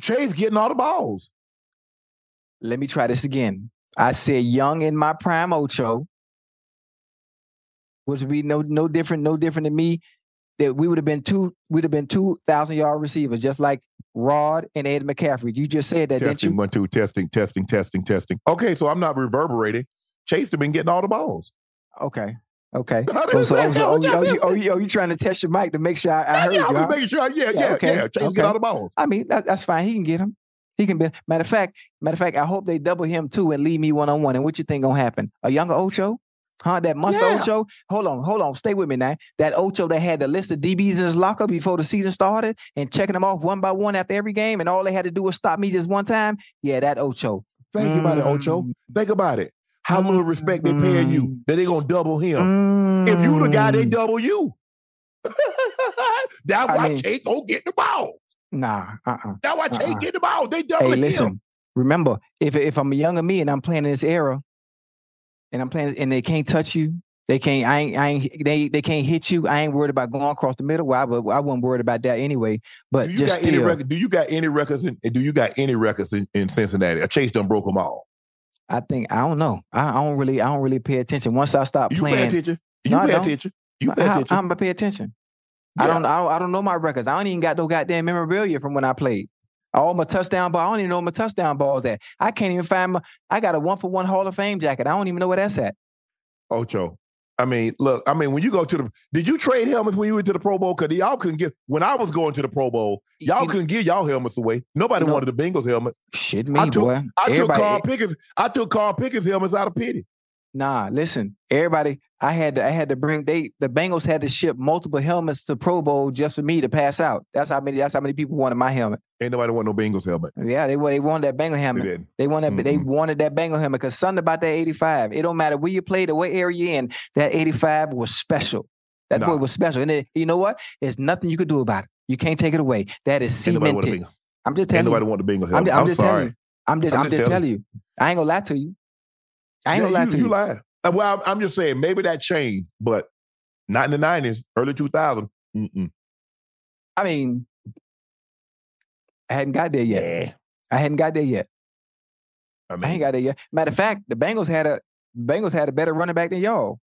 Chase getting all the balls. Let me try this again. I said young in my prime Ocho, which would be no no different, no different than me. That we would have been two, we'd have been two thousand yard receivers, just like Rod and Ed McCaffrey. You just said that, didn't Testing you? one, two, testing, testing, testing, testing. Okay, so I'm not reverberating. Chase has been getting all the balls. Okay. Okay. Oh, so, oh, so, oh, you, oh, you, you- oh, you, oh, you trying to test your mic to make sure I, I heard yeah, you? Huh? making sure. Yeah, Yeah, yeah, okay, yeah. Chase okay. all the balls. I mean, that, that's fine. He can get him. He can be. Matter of fact, matter of fact, I hope they double him too and leave me one on one. And what you think gonna happen? A younger Ocho? Huh? That monster Yeah. Ocho? Hold on, hold on. Stay with me now. That Ocho that had the list of DBs in his locker before the season started and checking them off one by one after every game, and all they had to do was stop me just one time. Yeah, that Ocho. Think about it, Ocho. Mm. Think about it. How little respect they paying you Mm. that they gonna double him. If you the guy, they Mm. double you. That's I why mean- Chase go get the ball. Nah, uh-uh. That's why Chase Uh-uh. get the ball. They double Hey, him. listen. Remember, if if I'm a younger me and I'm playing in this era, and I'm playing and they can't touch you, they can't. I ain't. I ain't. They they can't hit you. I ain't worried about going across the middle. Well, I, I wasn't worried about that anyway. But Do you just got any still, record? Do you got any records? In, do you got any records in, in Cincinnati? Chase done broke them all. I think I don't know. I, I don't really. I don't really pay attention. Once I stop playing, You pay attention. You No, I pay attention. You pay how, attention. I'm gonna pay attention. I don't, I don't. I don't know my records. I don't even got no goddamn memorabilia from when I played. All my touchdown ball. I don't even know where my touchdown balls at. I can't even find my. I got a one for one Hall of Fame jacket. I don't even know where that's at. Ocho. I mean, look, I mean, when you go to the, did you trade helmets when you went to the Pro Bowl? Because y'all couldn't give, when I was going to the Pro Bowl, y'all You- couldn't give y'all helmets away. Nobody You know- wanted the Bengals helmet. Shit, me I took- boy. I took Carl Pickens, I took Carl Pickens helmets out of pity. Nah, listen, everybody. I had to. I had to bring. They the Bengals had to ship multiple helmets to Pro Bowl just for me to pass out. That's how many. That's how many people wanted my helmet. Ain't nobody want no Bengals helmet. Yeah, they they wanted that Bengal They helmet. didn't. They wanted they Mm-mm. wanted that Bengal helmet because something about that 85. It don't matter where you played or what area you in. That 85 was special. That boy was special. And it, you know what? There's nothing you could do about it. You can't take it away. That is Ain't nobody want a cemented. I'm just Ain't telling nobody you. want the Bengals I'm, helmet. I'm, I'm just sorry. telling you. I'm just I'm I'm, just telling you. I ain't gonna lie to you. I ain't Yeah, gonna lie you, to you. You lied. Uh, Well, I'm, just saying maybe that changed, but not in the 90s, early 2000. Mm-mm. I mean, I hadn't got there yet. Yeah. I hadn't got there yet. I mean, I ain't got there yet. Matter of fact, the Bengals had a Bengals had a better running back than y'all.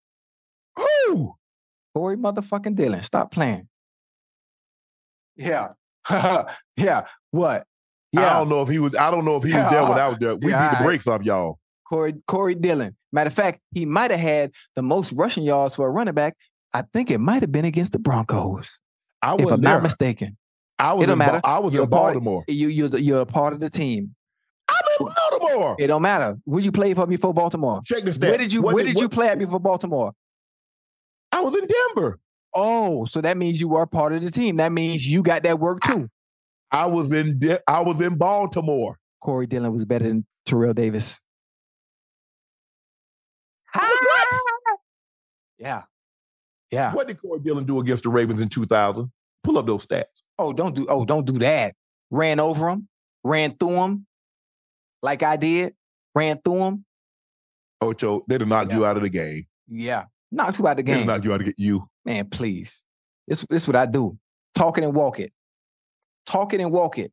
who? Corey motherfucking Dillon. Stop playing. Yeah. yeah. What? Yeah. I don't know if he was. I don't know if he was there when I was there. We yeah, beat the brakes off y'all. Corey Corey Dillon. Matter of fact, he might have had the most rushing yards for a running back. I think it might have been against the Broncos, I I'm there. not mistaken. I was it don't. Ba- matter. I was You're in part- Baltimore. You you're you're a part of the team. I'm in Baltimore. It don't matter. Where you play for before Baltimore? Check this. stat. Where did you What Where did you what- play at before Baltimore? I was in Denver. Oh, so that means you were a part of the team. That means you got that work too. I was in. De- I was in Baltimore. Corey Dillon was better than Terrell Davis. What? Ah! Yeah. Yeah. What did Corey Dillon do against the Ravens in 2000? Pull up those stats. Oh, don't do. Oh, don't do that. Ran over him. Ran through him. Like I did. Ran through him. Ocho, they'd have knocked you out of the game. Yeah. Knocked you out of the They'd have game. knocked you out of the you. Man, please. This this is what I do. Talk it and walk it. Talk it and walk it.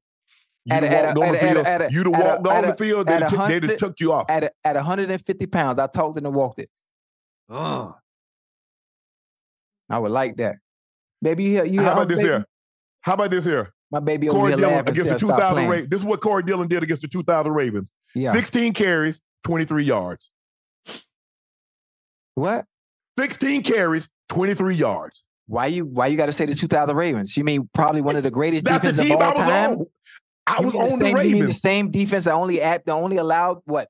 You At a- walked at a- on the at a- at a- field. at a- You'd have walked on the field. They'd have took- they'd have took you off. At at 150 pounds, I talked it and walked it. Ugh. I would like that. Baby, you hear you How about this baby, here? How about this here? My baby over Corey here Dillon against the 2000. Ravens. This is what Corey Dillon did against the 2000 Ravens. Yeah. 16 carries, 23 yards. What? 16 carries, 23 yards. Why you why you got to say the 2000 Ravens? You mean probably one of the greatest That's the defenses team of I all was time? on. I You was on the the same, you mean the same defense that only at that only allowed what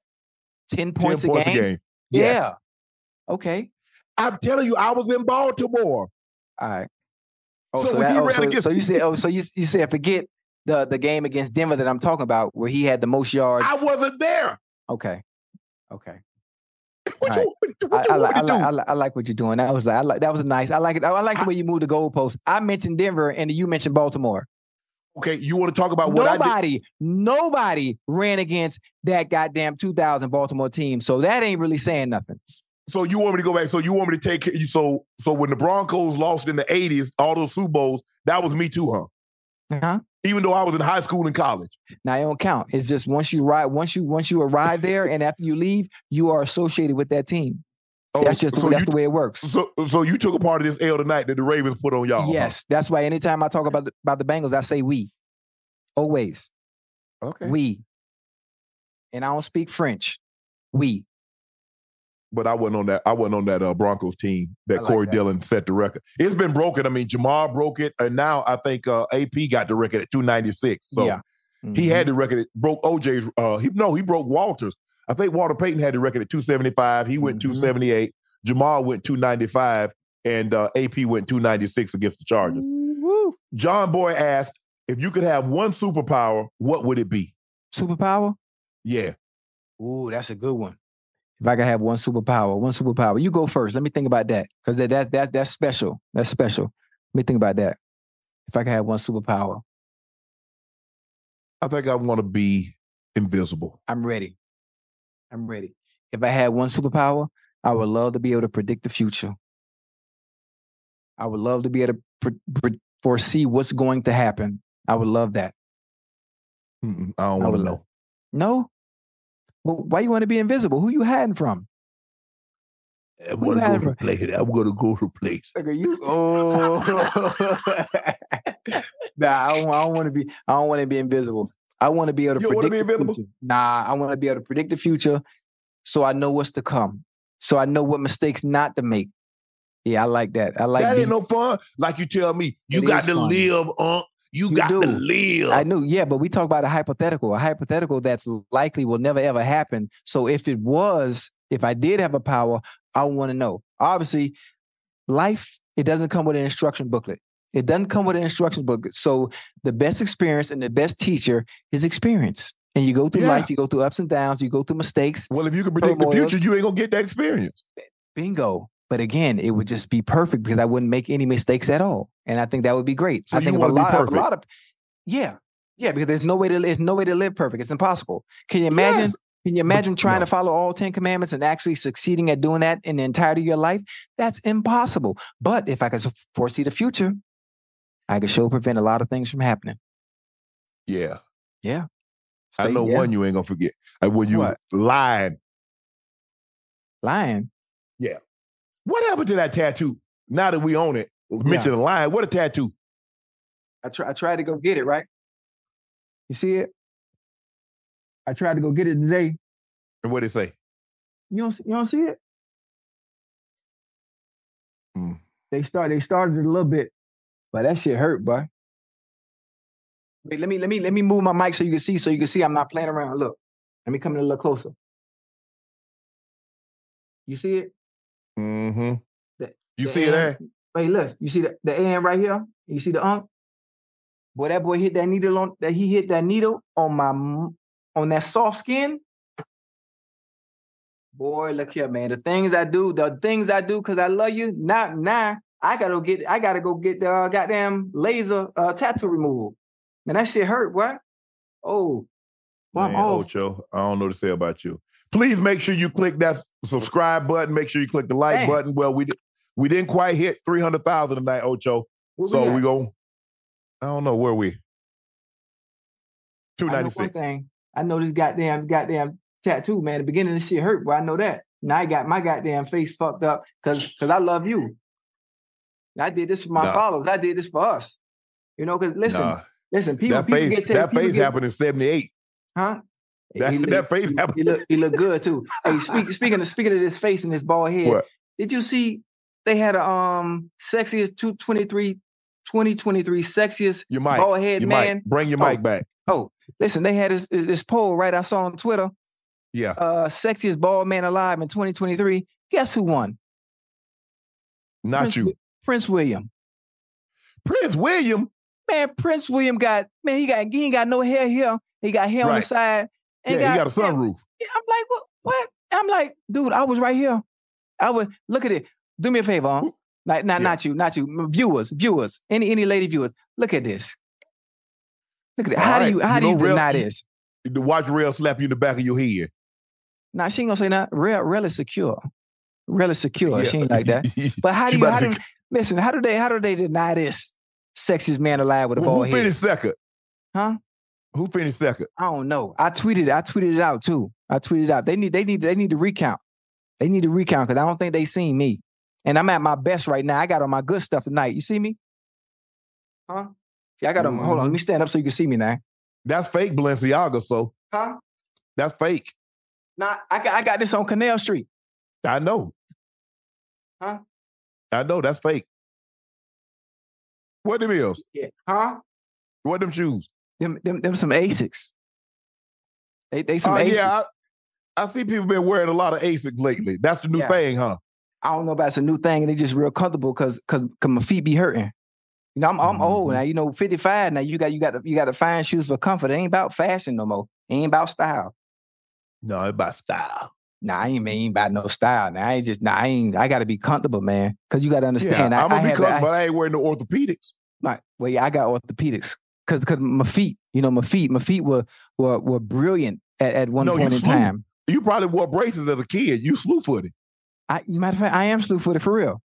10 10 points, points a game? Yes. Yeah. Okay. I'm telling you, I was in Baltimore. All right. Oh, So so, that, oh, ran so, against- so you said oh so you you said forget the the game against Denver that I'm talking about where he had the most yards. I wasn't there. Okay. Okay. What you, what I, you I, want like, I, to do? like, I, like, I like what you're doing. That was I like that was nice. I like it. I like the way you moved the goalpost. I mentioned Denver and you mentioned Baltimore. Okay, you want to talk about what I did? nobody, nobody ran against that goddamn 2000 Baltimore team. So that ain't really saying nothing. So you want me to go back? So you want me to take you? So so when the Broncos lost in the '80s, all those Super Bowls, that was me too, huh? Uh-huh. Even though I was in high school and college. Now it don't count. It's just once you ride, once you once you arrive there, and after you leave, you are associated with that team. Oh, that's just the, so that's you, the way it works. So so you took a part of this L tonight that the Ravens put on y'all. Yes, that's why anytime I talk about the, about the Bengals, I say we. Always Okay. we. And I don't speak French. We. but I wasn't on that. I wasn't on that uh, Broncos team that like Corey that. Dillon set the record. It's been broken. I mean, Jamal broke it, and now I think uh, AP got the record at two ninety six. So Yeah. he Mhm. had the record. It broke OJ's. Uh, he no, he broke Walters. I think Walter Payton had the record at two seventy five. He went Mhm. seventy eight. Jamal went two ninety five, and uh, AP went two ninety six against the Chargers. Woo. John Boy asked if you could have one superpower, what would it be? Superpower? Yeah, Ooh, that's a good one. If I could have one superpower, one superpower, you go first. Let me think about that because that, that that that's special. That's special. Let me think about that. If I could have one superpower, I think I want to be invisible. I'm ready. I'm ready. If I had one superpower, I would love to be able to predict the future. I would love to be able to pre- pre- foresee what's going to happen. I would love that. Mm-mm, I don't want to know. No. Well, why you want to be invisible? Who you hiding from? I'm Who you hiding from? place. I'm gonna go to place. Look at you. Oh. nah, I don't, I don't want to be. I don't want to be invisible. I want to be able to You predict the future. Nah, I want to be able to predict the future, so I know what's to come. So I know what mistakes not to make. Yeah, I like that. I like. that being- ain't no fun. Like you tell me, you got to fun. live, uh. You, You got to do. live. I knew, yeah, but we talk about a hypothetical, a hypothetical that's likely will never ever happen. So if it was, if I did have a power, I want to know. Obviously, life it doesn't come with an instruction booklet. It doesn't come with an instruction book. So the best experience and the best teacher is experience. And you go through Yeah. life, you go through ups and downs, you go through mistakes. well, if you can predict the future, you ain't gonna get that experience. Bingo. But again, it would just be perfect because I wouldn't make any mistakes at all. And I think that would be great. So I think a lot, of, a lot of yeah. Yeah, because there's no way to there's no way to live perfect. It's impossible. Can you imagine? Yes. Can you imagine trying no. to follow all 10 commandments and actually succeeding at doing that in the entirety of your life? That's impossible. But if I could foresee the future, I could sure prevent a lot of things from happening. Yeah, Yeah. I know yeah. one you ain't gonna forget. And when you What? lied, lying. Yeah. What happened to that tattoo? Now that we own it, mention the line. What a tattoo! I try I tried to go get it, right? You see it? I tried to go get it today. And what did it say? You don't you don't see it? Hmm. They start they started it a little bit, but that shit hurt, boy. Wait, let me let me let me move my mic so you can see so you can see I'm not playing around. Look, let me come in a little closer. You see it? Mm-hmm. The- You the see it AM there? Wait, look, you see the, the AM right here? You see the unk? Boy, that boy hit that needle on that he hit that needle on my on that soft skin. Boy, look here, man. The things I do, the things I do because I love you. Now, now I gotta go get I gotta go get the uh, goddamn laser uh, tattoo removal. Man, that shit hurt, what? Oh, well, I'm off. Ocho, I don't know what to say about you. Please make sure you click that subscribe button. Make sure you click the like Damn. button. Well, we we didn't quite hit three hundred thousand tonight, Ocho. Where so at? we go. I don't know where we. Two I know ninety six. thing. I know this goddamn goddamn tattoo, man. The beginning of this shit hurt, but I know that. Now I got my goddamn face fucked up because because I love you. I did this for my Nah. followers. I did this for us. You know, because listen, Nah, listen, people, that people face, get that people face get- happened in seventy eight. huh? That- He look- that face he, happened- He look, he look good too. Hey, speak, speaking of speaking of this face and this bald head, What? did you see they had a um sexiest 223 2023 sexiest Your mic. bald head man? mic. Bring your Oh. mic back. Oh, listen, they had this this poll right I saw on Twitter. Yeah. uh sexiest bald man alive in 2023. Guess who won? Not Prince, you. Prince William. Prince William. Man, Prince William got man, he got he ain't got no hair here. He got hair on the Right. side. Yeah, Ain't he got a sunroof. Yeah, I'm like, what? What? I'm like, dude, I was right here. I would look at it. Do me a favor, huh? Like, not, Yeah. not you, not you. Viewers, viewers, any any lady viewers. Look at this. Look at it. How right. do you how You do you real- deny this? The watch rail slap you in the back of your head. Nah, she ain't gonna say that. Real, real is secure. really secure. Yeah. She ain't like that. But how do you how do, listen? How do they how do they deny this sexiest man alive with a Who- bald who head? finished second? Huh? Who finished second? I don't know. I tweeted. I tweeted it out too. I tweeted it out. They need. They need. They need to recount. They need to recount because I don't think they seen me. And I'm at my best right now. I got on my good stuff tonight. You see me? Huh? See, I got on. Hold on. Let me stand up so you can see me now. That's fake Balenciaga. So Huh? that's fake. Nah, I got. I got this on Canal Street. I know. Huh? I know that's fake. What them is? Yeah. Huh? What them shoes? Them. Them. Them. Some Asics. They. They some Oh Asics. yeah, I, I see people been wearing a lot of Asics lately. That's the new Yeah. thing, huh? I don't know about it's a new thing and they just real comfortable because because my feet be hurting. You know, I'm I'm old Mhm. now. You know, 55 now. You got you got to, you got to find shoes for comfort. It ain't about fashion no more. It ain't about style. No, it's about style. Nah, I ain't, ain't about no style. Now I ain't just nah. I ain't. I got to be comfortable, man. Because you got to understand. yeah, I, I'm gonna I be comfortable, but I ain't wearing no orthopedics. my, well, yeah, I got orthopedics because because my feet. You know, my feet. My feet were were were brilliant at, at one No, point in slew. time. You probably wore braces as a kid. You slew footed. I matter of fact, I am slew footed for real.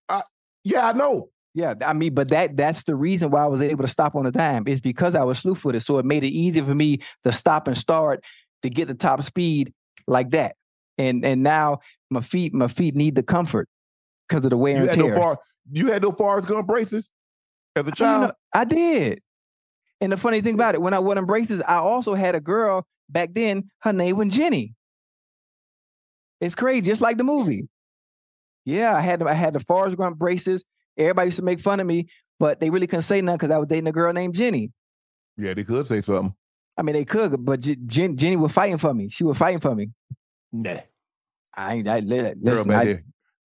Yeah, I know. Yeah, I mean, but that that's the reason why I was able to stop on the dime is because I was slew footed. So it made it easy for me to stop and start to get the top speed like that. And and now my feet my feet need the comfort because of the wear You and had no tear. far. You had no Forrest Gump braces as a I child. no, I did. And the funny thing about it, when I wore them braces, I also had a girl back then. Her name was Jenny. It's crazy, just like the movie. Yeah, I had I had the Forrest Gump braces. Everybody used to make fun of me, but they really couldn't say nothing because I was dating a girl named Jenny. Yeah, they could say something. I mean, they could, but Jen, Jenny was fighting for me. She was fighting for me. Nah, I ain't. I, li- girl listen, I,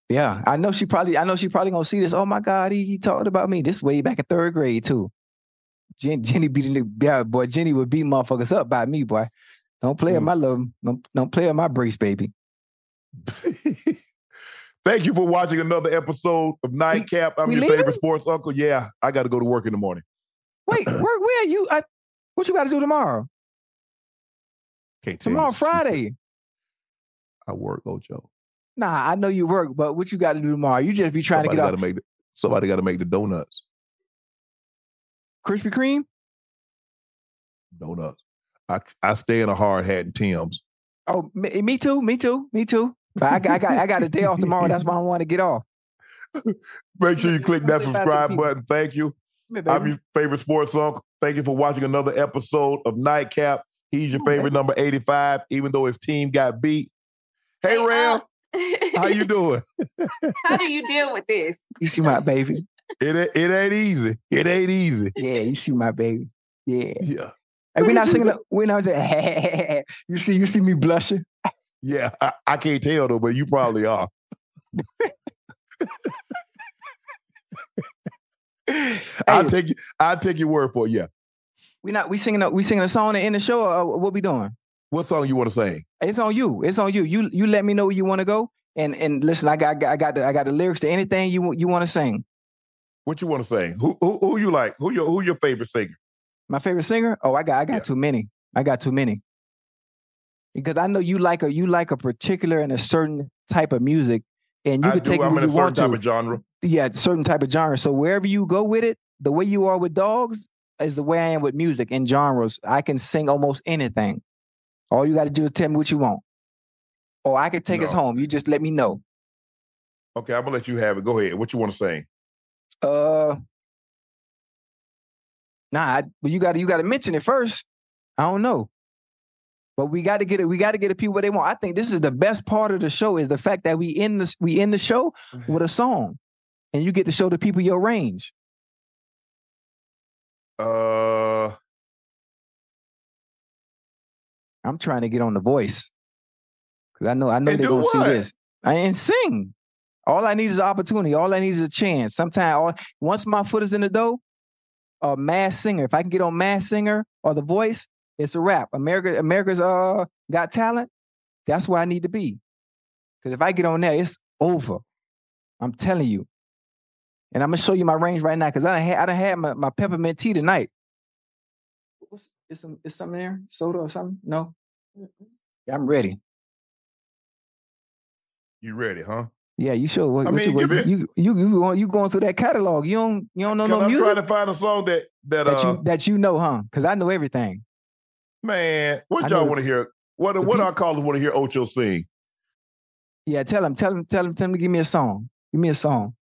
yeah, I know she probably. I know she probably gonna see this. Oh my God, he, he talked about me. This way back in third grade too. Jen, Jenny beating the yeah, boy. Jenny would beat motherfuckers up by me, boy. Don't play with Mm. my love. Don't don't play with my brace, baby. Thank you for watching another episode of Nightcap. I'm we your leaving? favorite sports uncle. Yeah, I got to go to work in the morning. Wait, where where you? I, what you got to do tomorrow? Can't Tomorrow. Friday. I work, Ocho. Nah, I know you work, but what you got to do tomorrow? You just be trying somebody to get off make the, somebody got to make the donuts. Krispy Kreme. Donuts. I I stay in a hard hat and Tim's. Oh, me, me too. Me too. Me too. But I, got- I got I got a day off tomorrow. That's why I want to get off. Make sure you click that Say bye to the subscribe button. Thank you. Here, I'm your favorite sports uncle. Thank you for watching another episode of Nightcap. He's your favorite number 85, even though his team got beat. Hey, Hey, Ram, uh, how you doing? How do you deal with this? You see my baby. It, ain't- it ain't easy. It ain't easy. Yeah, you see my baby. Yeah. Yeah. Hey, we're not singing. the- We're not. you see, you see me blushing. Yeah. I, I can't tell though, but you probably are. I'll take you, I'll take your word for it. Yeah. we not. We singing. A, we singing a song in the show. Or what we doing? What song you want to sing? It's on you. It's on you. You you let me know where you want to go. And and listen, I got I got the, I got the lyrics to anything you want- you want to sing. What you want to sing? Who, who who you like? Who your who your favorite singer? My favorite singer? Oh, I got I got Yeah. too many. I got too many. Because I know you like a you like a particular and a certain type of music, and you I can do. take it I'm in a certain want type to. of genre. yeah, certain type of genre. So wherever you go with it, the way you are with dogs is the way I am with music and genres. I can sing almost anything. All you got to do is tell me what you want, or I can take us home. You just let me know. Okay, I'm gonna let you have it. Go ahead. What you want to say? Uh, nah, I, but you got to you got to mention it first. I don't know, but we got to get it. We got to get the people what they want. I think this is the best part of the show is the fact that we end this we end the show with a song, and you get to show the people your range. Uh, I'm trying to get on the voice because I know I know And they're gonna see this. I and sing. All I need is an opportunity. All I need is a chance. Sometimes, all, once my foot is in the door, a mass singer. If I can get on mass singer or the voice, it's a wrap. America, America's uh got talent. That's where I need to be. Because if I get on there, it's over. I'm telling you. And I'm gonna show you my range right now because I done had I done had my, my peppermint tea tonight. What's is some is something there? Soda or something? No. Yeah, I'm ready. you ready, huh? Yeah, you sure? What, I what mean, you, give what, you you you going you going through that catalog? You don't you don't know Because no I'm music trying to find a song that that, that uh you that you know, huh? Because I know everything. man, what know y'all want to hear? What what peop- our callers want to hear Ocho sing? Yeah, tell him, tell him, tell him, tell him to give me a song. Give me a song.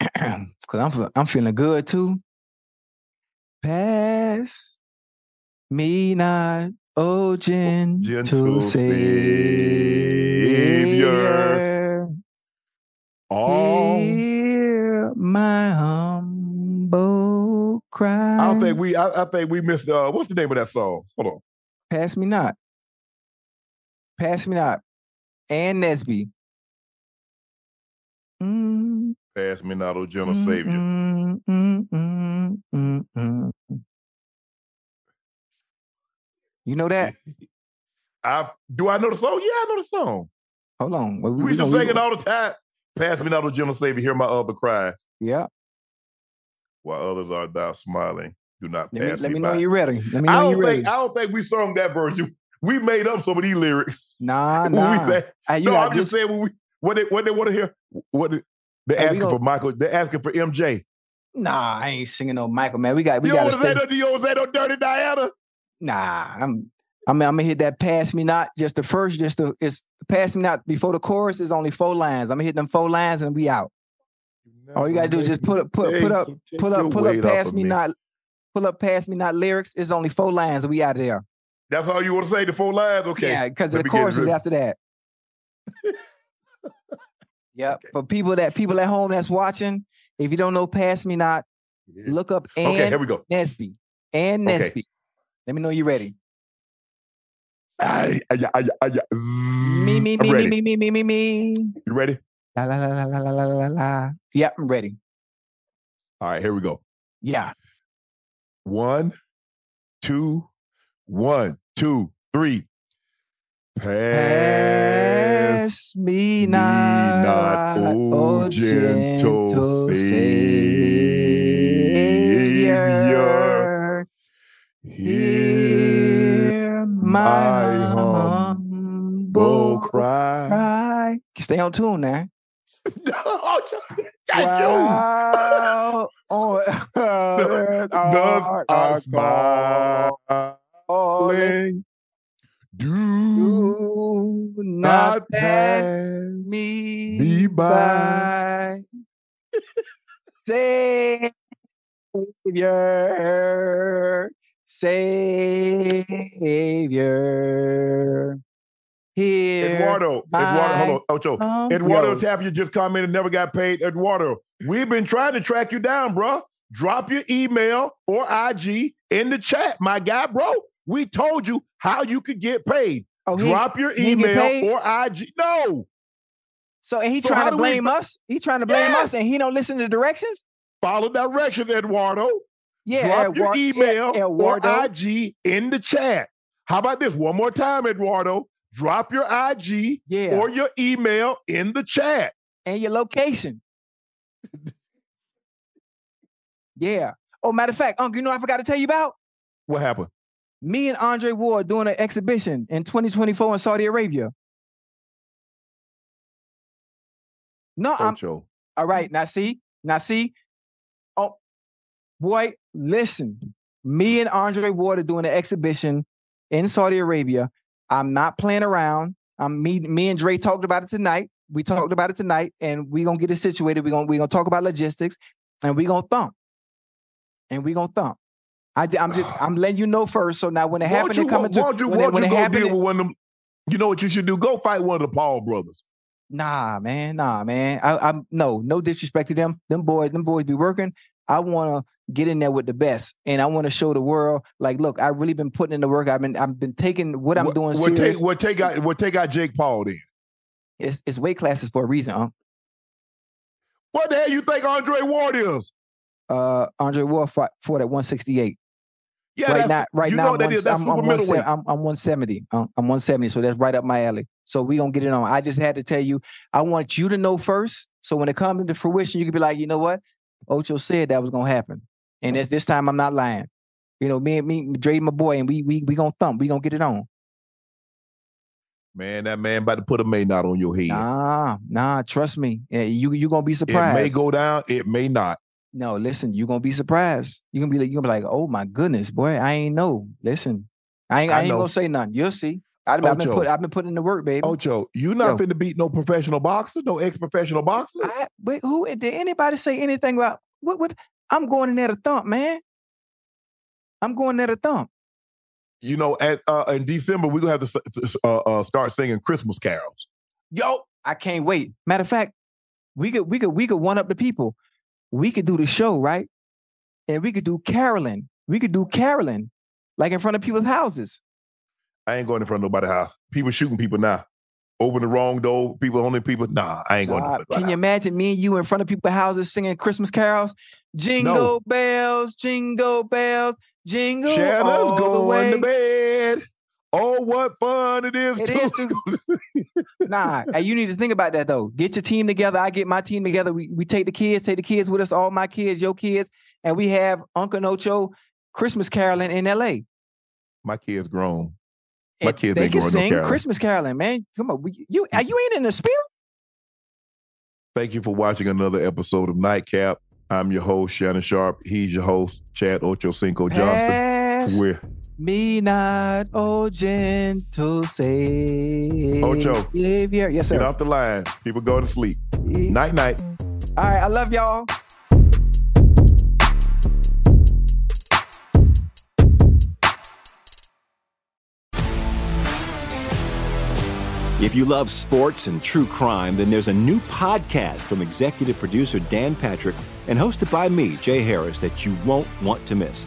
Cause I'm I'm feeling good too. Pass me not, oh gentle, Gentle Savior. All Hear my humble cry. I don't think we I, I think we missed uh what's the name of that song? Hold on. Pass me not. Pass me not. Ann Nesby. Mm, Pass me not, O gentle mm, Savior. mm, mm, mm, mm, mm. You know that? I do I know the song? Yeah, I know the song. Hold on. We, We, we used to gonna- we sing it all the time. Pass me not, O gentle Savior, hear my other cries. Yeah. While others are thou smiling. Do not Let me, pass let me, me by. you're ready. Let me I don't you're ready. think I don't think we sung that version. We made up some of these lyrics. Nah, nah. say, Hey, no, I'm just saying when we what they what they want to hear. What they're asking for Michael. They're asking for MJ. Nah, I ain't singing no Michael, man. We got we gotta don't stay. no, you no dirty Diana. Nah, I'm I mean, I'm gonna hit that pass me not. Just the first, just the it's pass me not before the chorus is only four lines. I'm gonna hit them four lines and we out. All you gotta do is just put up put put up pull up pull up pass of me not pull up pass me not lyrics. It's only four lines and we out of there. That's all you want to say. The four lines, okay? Yeah, because the me chorus is after that. yep. For people that people at home that's watching, if you don't know Pass Me Not, look up Ann Okay, here we go. Nesby. Ann Okay. Nesby. Let me know you're ready. Ay, ay, ay, ay. Me, me, me, me, me, me, me, me, me. You ready? La la la la la la la la. Yep, I'm ready. All right, here we go. Yeah. One, two, one, two, three. Pass Pass me me not, not, oh oh gentle, gentle Savior. Hear Hear my humble cry. cry. Stay on tune now. oh, Wow. On earth Does art our our smiling calling. Do Do not not pass pass me, me by. by. Savior, Savior. Here, Eduardo, Eduardo, hold on, Ocho. Eduardo yo. Tapia just commented, never got paid. Eduardo, we've been trying to track you down, bro. Drop your email or IG in the chat, my guy, bro. We told you how you could get paid. Oh, he- Drop your email or IG. No, So and he So trying to do we- blame us. He trying to blame Yes. us, and he don't listen to directions. follow directions, Eduardo. Yeah, Drop your email yeah, or IG in the chat. How about this? One more time, Eduardo. Drop your IG Yeah, or your email in the chat. and your location. yeah. Oh, matter of fact, Uncle, you know what I forgot to tell you about? What happened? Me and Andre Ward doing an exhibition in 2024 in Saudi Arabia. No, I'm Ocho. all right. Now see, now see. Oh, boy, listen. Me and Andre Ward are doing an exhibition in Saudi Arabia. I'm not playing around. Um, me, me and Dre talked about it tonight. We talked about it tonight, and we gonna get it situated. We gonna we gonna talk about logistics, and we gonna thump, and we gonna thump. I, am just I'm letting you know first. So now when it you, to come into won't you, when, it, won't when you it go deal with one of them? You know what you should do? Go fight one of the Paul brothers. Nah, man, nah, man. I, I'm no, no disrespect to them. Them boys, them boys be working. I want to get in there with the best, and I want to show the world, like, look, I've really been putting in the work. I've been, I've been taking what I'm What- doing what serious. take, what take out what take out Jake Paul then? It's, it's weight classes for a reason. Huh? What the hell you think Andre Ward is? Uh, Andre Ward fought, fought at 168. Yeah, right now, right you now, know I'm, is. I'm, I'm, one, middleweight. I'm, I'm 170. I'm, I'm 170, so that's right up my alley. So we gonna get it on. I just had to tell you, I want you to know first. So when it comes into fruition, you can be like, you know what? Ocho said that was gonna happen, and it's this time I'm not lying. You know, me and me, Dre, my boy, and we we we gonna thump. We gonna get it on. Man, that man about to put a may not on your head. Nah, nah, trust me. You you gonna be surprised. It may go down, it may not. No, listen, you're gonna be surprised. You're gonna be like, you're gonna be like, oh my goodness, boy, I ain't know. Listen, I ain't, I, I ain't know. gonna say nothing. You'll see. I, I've been put, I've been putting in the work, baby. Ocho, you not Yo. finna beat no professional boxer, no ex-professional boxer. I, wait, who did anybody say anything about what? What? I'm going in there to thump, man. I'm going there to thump. You know, at uh, in December we're gonna have to uh, uh, start singing Christmas carols. Yo, I can't wait. Matter of fact, we could we could we could one up the people. We could do the show right, and we could do caroling. We could do caroling, like in front of people's houses. I ain't going in front of nobody's house. People shooting people now. Open the wrong door. People only people. Nah, I ain't going. To can you imagine me and you in front of people's houses singing Christmas carols? Jingle No. bells, jingle bells, jingle all Shannon's the way. to bed. Oh, what fun it is! It to- is to- Nah, hey, you need to think about that though. Get your team together. I get my team together. We we take the kids, take the kids with us, all my kids, your kids, and we have Uncle Nocho Christmas caroling in L.A. My kids grown. My And kids they ain't can no sing caroling. Christmas caroling, man. Come on, you are you ain't in the spirit? Thank you for watching another episode of Nightcap. I'm your host Shannon Sharpe. He's your host Chad Ochocinco Johnson. Pass We're me not, oh gentle Savior. Ocho. Yes, sir. get off the line. People go to sleep. Night night. All right, I love y'all. If you love sports and true crime, then there's a new podcast from executive producer Dan Patrick and hosted by me, Jay Harris, that you won't want to miss.